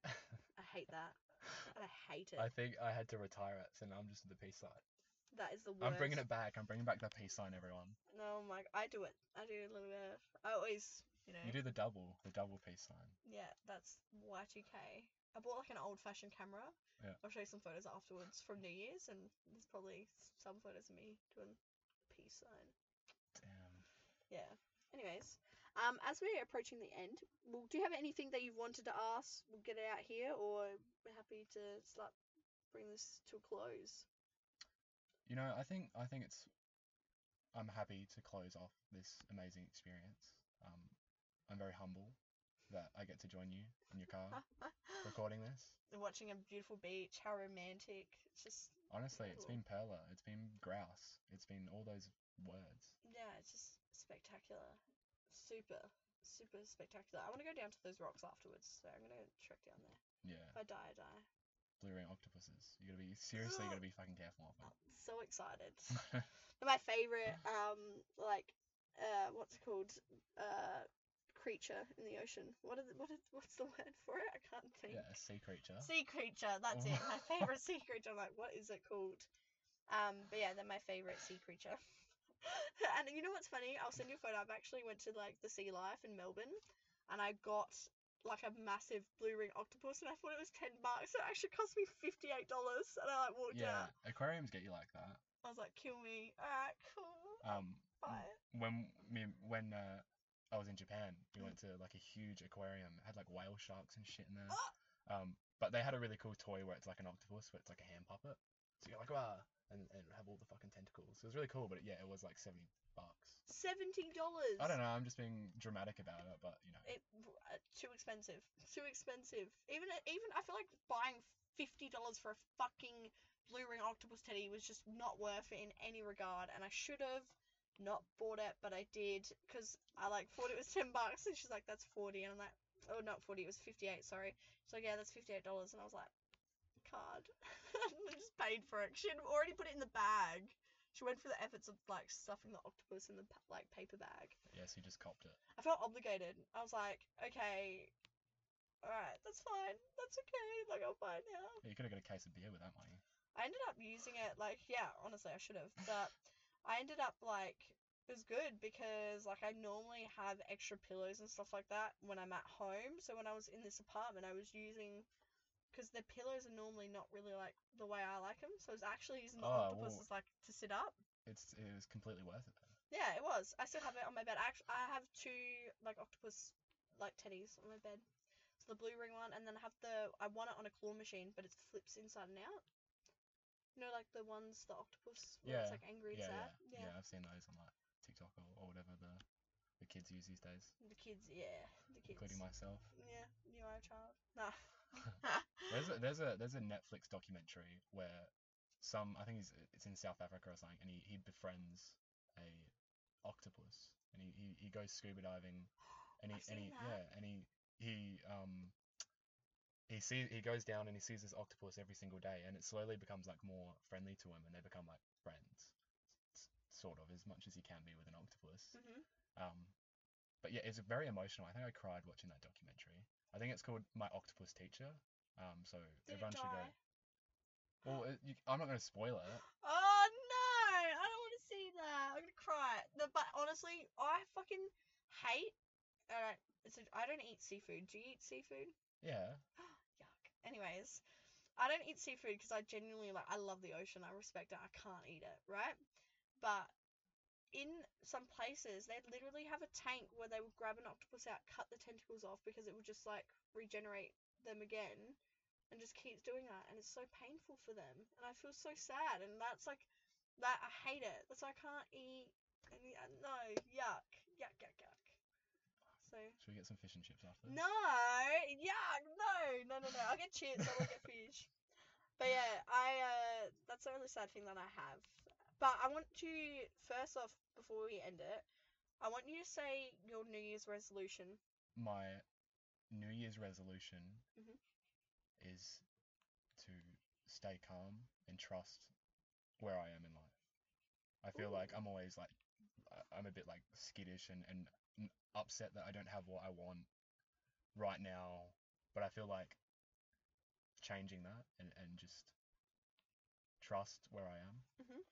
Speaker 1: I hate that. I hate it.
Speaker 2: I think I had to retire it, so now I'm just the peace sign.
Speaker 1: That is the worst.
Speaker 2: I'm bringing it back. I'm bringing back the peace sign, everyone.
Speaker 1: No, my, I do it. I do a little bit. Of, I always, you know.
Speaker 2: You do the double, the double peace sign.
Speaker 1: Yeah, that's Y2K. I bought like an old fashioned camera.
Speaker 2: Yeah.
Speaker 1: I'll show you some photos afterwards from New Year's, and there's probably some photos of me doing peace sign.
Speaker 2: Damn.
Speaker 1: Yeah. Anyways, um, as we're approaching the end, well, do you have anything that you've wanted to ask? We'll get it out here, or we're happy to start bring this to a close.
Speaker 2: You know, I think I think it's. I'm happy to close off this amazing experience. Um, I'm very humble that I get to join you in your car recording this.
Speaker 1: Watching a beautiful beach, how romantic. It's just
Speaker 2: Honestly, it's been perla, it's been grouse, it's been all those words.
Speaker 1: yeah, it's just spectacular. Super, super spectacular. I want to go down to those rocks afterwards, so I'm gonna trek down there.
Speaker 2: Yeah,
Speaker 1: If I die, I die.
Speaker 2: Blue ring octopuses. You gotta be seriously, you gotta be fucking careful of
Speaker 1: I'm so excited. They're my favorite, um, like, uh, what's it called? Uh, creature in the ocean. What is what is What's the word for it? I can't think.
Speaker 2: yeah, a sea creature.
Speaker 1: Sea creature. That's it. My favorite sea creature. I'm like, what is it called? Um, but yeah, they're my favorite sea creature. and you know what's funny? I'll send you a photo. I've actually went to like the Sea Life in Melbourne, and I got like a massive blue ring octopus, and I thought it was ten bucks. It actually cost me fifty eight dollars, and I like walked
Speaker 2: Yeah,
Speaker 1: out.
Speaker 2: aquariums get you like that.
Speaker 1: I was like, kill me. Alright, cool.
Speaker 2: Um,
Speaker 1: it.
Speaker 2: when me when uh, I was in Japan, we went to like a huge aquarium. It had like whale sharks and shit in there.
Speaker 1: Ah!
Speaker 2: Um, but they had a really cool toy where it's like an octopus, but it's like a hand puppet. So you're like, ah, and, and have all the fucking tentacles. It was really cool, but yeah, it was like seventy bucks.
Speaker 1: Seventy dollars.
Speaker 2: I don't know. I'm just being dramatic about it, but you know,
Speaker 1: It uh, too expensive. Too expensive. Even even I feel like buying fifty dollars for a fucking blue ring octopus teddy was just not worth it in any regard, and I should have not bought it, but I did because I like thought it was ten bucks, and she's like, "That's 40 and I'm like, "Oh, not forty. It was fifty eight. Sorry." She's like, "Yeah, that's fifty eight dollars," and I was like, "Card." Just paid for it. She had already put it in the bag. She went through the efforts of like stuffing the octopus in the like paper bag.
Speaker 2: yes, you just copped it.
Speaker 1: I felt obligated. I was like, okay, alright, that's fine. That's okay. Like, buy it now.
Speaker 2: Yeah, you could have got a case of beer with that money.
Speaker 1: I ended up using it, like, yeah, honestly, I should have. But I ended up, like, it was good because, like, I normally have extra pillows and stuff like that when I'm at home. So when I was in this apartment, I was using. Because the pillows are normally not really like the way I like them, so I was actually using oh, the
Speaker 2: Oh,
Speaker 1: octopus
Speaker 2: well-
Speaker 1: as like to sit up.
Speaker 2: It's it was completely worth it then.
Speaker 1: Yeah, it was. I still have it on my bed. Actually, I have two like octopus like teddies on my bed. So the blue ring one, and then I have the I want it on a claw machine, but it flips inside and out. You know, like the ones the octopus where
Speaker 2: Yeah,
Speaker 1: it's like angry and
Speaker 2: Yeah,
Speaker 1: sad.
Speaker 2: yeah, yeah. I've seen those on like TikTok or, or whatever the the kids use these days,
Speaker 1: The kids, yeah, the kids.
Speaker 2: including myself.
Speaker 1: Yeah, you are a child. Nah.
Speaker 2: There's a, there's a there's a Netflix documentary where some I think he's it's in South Africa or something, and he, he befriends a octopus, and he, he, he goes scuba diving, and he
Speaker 1: I've
Speaker 2: and he
Speaker 1: that.
Speaker 2: yeah, and he he um he sees he goes down and he sees this octopus every single day, and it slowly becomes like more friendly to him, and they become like friends, s- sort of as much as you can be with an octopus.
Speaker 1: hmm
Speaker 2: Um, but yeah, it's very emotional. I think I cried watching that documentary. I think it's called My Octopus Teacher. Um, so
Speaker 1: Did
Speaker 2: everyone should go. Well, it, you, I'm not going to spoil it.
Speaker 1: Oh no! I don't want to see that. I'm going to cry. But honestly, I fucking hate. Alright, so I don't eat seafood. Do you eat seafood?
Speaker 2: Yeah.
Speaker 1: Yuck. Anyways, I don't eat seafood because I genuinely like. I love the ocean. I respect it. I can't eat it, right? But in some places, they literally have a tank where they will grab an octopus out, cut the tentacles off because it will just like regenerate them again, and just keeps doing that, and it's so painful for them, and I feel so sad, and that's like that. I hate it. That's why I can't eat. Any, uh, no, yuck, yuck, yuck, yuck. So
Speaker 2: Should we get some fish and chips after this?
Speaker 1: no, yuck, no, no, no, no. I'll get chips. I won't get fish. But yeah, I uh, that's the only sad thing that I have. But I want to first off, before we end it, I want you to say your New Year's resolution.
Speaker 2: My New Year's resolution
Speaker 1: Mhm.
Speaker 2: is to stay calm and trust where I am in life. I feel like I'm always like I'm a bit like skittish and, and upset that I don't have what I want right now, but I feel like changing that and, and just trust where I am
Speaker 1: Mhm.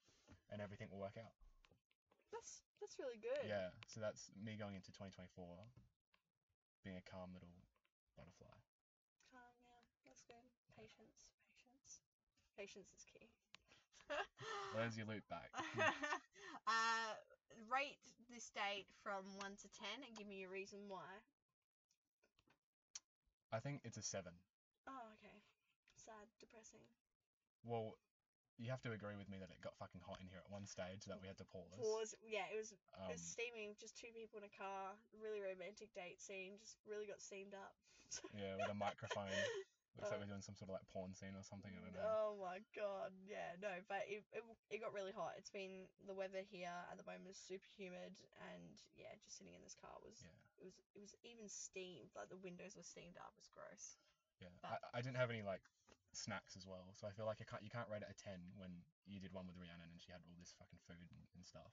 Speaker 2: And everything will work out.
Speaker 1: That's that's really good.
Speaker 2: Yeah, so that's me going into 2024 being a calm little butterfly.
Speaker 1: Calm, yeah, that's good. Patience, patience, patience is key.
Speaker 2: Where's your loop back.
Speaker 1: uh, rate this date from one to ten and give me a reason why.
Speaker 2: I think it's a seven.
Speaker 1: Oh, okay. Sad, depressing.
Speaker 2: Well, you have to agree with me that it got fucking hot in here at one stage that we had to pause.
Speaker 1: Pause. Yeah, it was it
Speaker 2: Um,
Speaker 1: was steaming. Just two people in a car. Really romantic date scene. Just really got steamed up.
Speaker 2: yeah, with a microphone. Looks like
Speaker 1: Uh,
Speaker 2: we're doing some sort of like porn scene or something. I don't know.
Speaker 1: Oh my god, yeah, no, but it, it it got really hot. It's been the weather here at the moment is super humid, and yeah, just sitting in this car was
Speaker 2: Yeah.
Speaker 1: it was it was even steamed. Like the windows were steamed up. It was gross.
Speaker 2: Yeah,
Speaker 1: but-
Speaker 2: I, I didn't have any like snacks as well, so I feel like I can't you can't rate it a ten when you did one with Rhiannon and she had all this fucking food and, and stuff,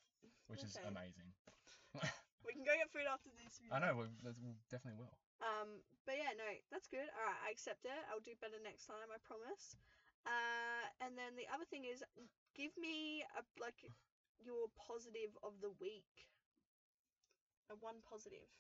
Speaker 2: which is
Speaker 1: Okay.
Speaker 2: amazing.
Speaker 1: We can go get food after this. if you
Speaker 2: I know we we definitely will.
Speaker 1: Um, but yeah, no, that's good. All right, I accept it. I'll do better next time. I promise. Uh, and then the other thing is, give me a like your positive of the week. A one positive.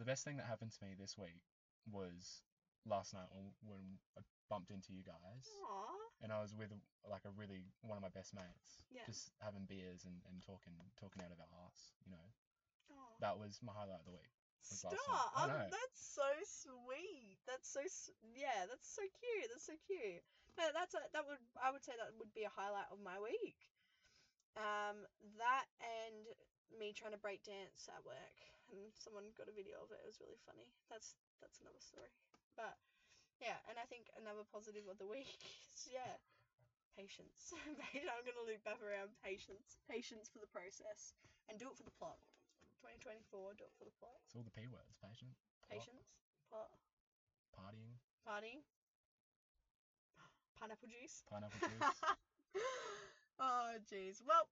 Speaker 2: The best thing that happened to me this week was last night when when I bumped into you guys.
Speaker 1: Aww.
Speaker 2: and I was with like a really one of my best mates,
Speaker 1: Yeah.
Speaker 2: just having beers and, and talking talking out of our arse, you know.
Speaker 1: Aw.
Speaker 2: That was my highlight of the week.
Speaker 1: Stop! Um, that's so sweet. That's so yeah. That's so cute. That's so cute. No, that's a, that would I would say that would be a highlight of my week. Um, that and me trying to break dance at work, and someone got a video of it. It was really funny. That's that's another story. But yeah, and I think another positive of the week is yeah, patience. I'm gonna loop back around patience. Patience for the process, and do it for the plot. 2024, do it for the plot.
Speaker 2: It's all the p words: patient, plot,
Speaker 1: Patience, plot,
Speaker 2: partying,
Speaker 1: party, pineapple juice.
Speaker 2: pineapple juice.
Speaker 1: oh, jeez. Well,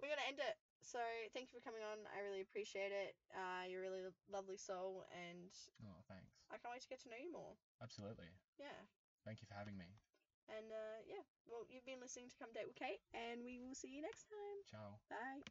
Speaker 1: we're gonna end it. So thank you for coming on. I really appreciate it. Uh, you're a really lovely soul, and
Speaker 2: oh, thanks.
Speaker 1: I can't wait to get to know you more.
Speaker 2: Absolutely.
Speaker 1: Yeah.
Speaker 2: Thank you for having me.
Speaker 1: And uh, yeah. Well, you've been listening to Come Date with Kate, and we will see you next time.
Speaker 2: Ciao.
Speaker 1: Bye.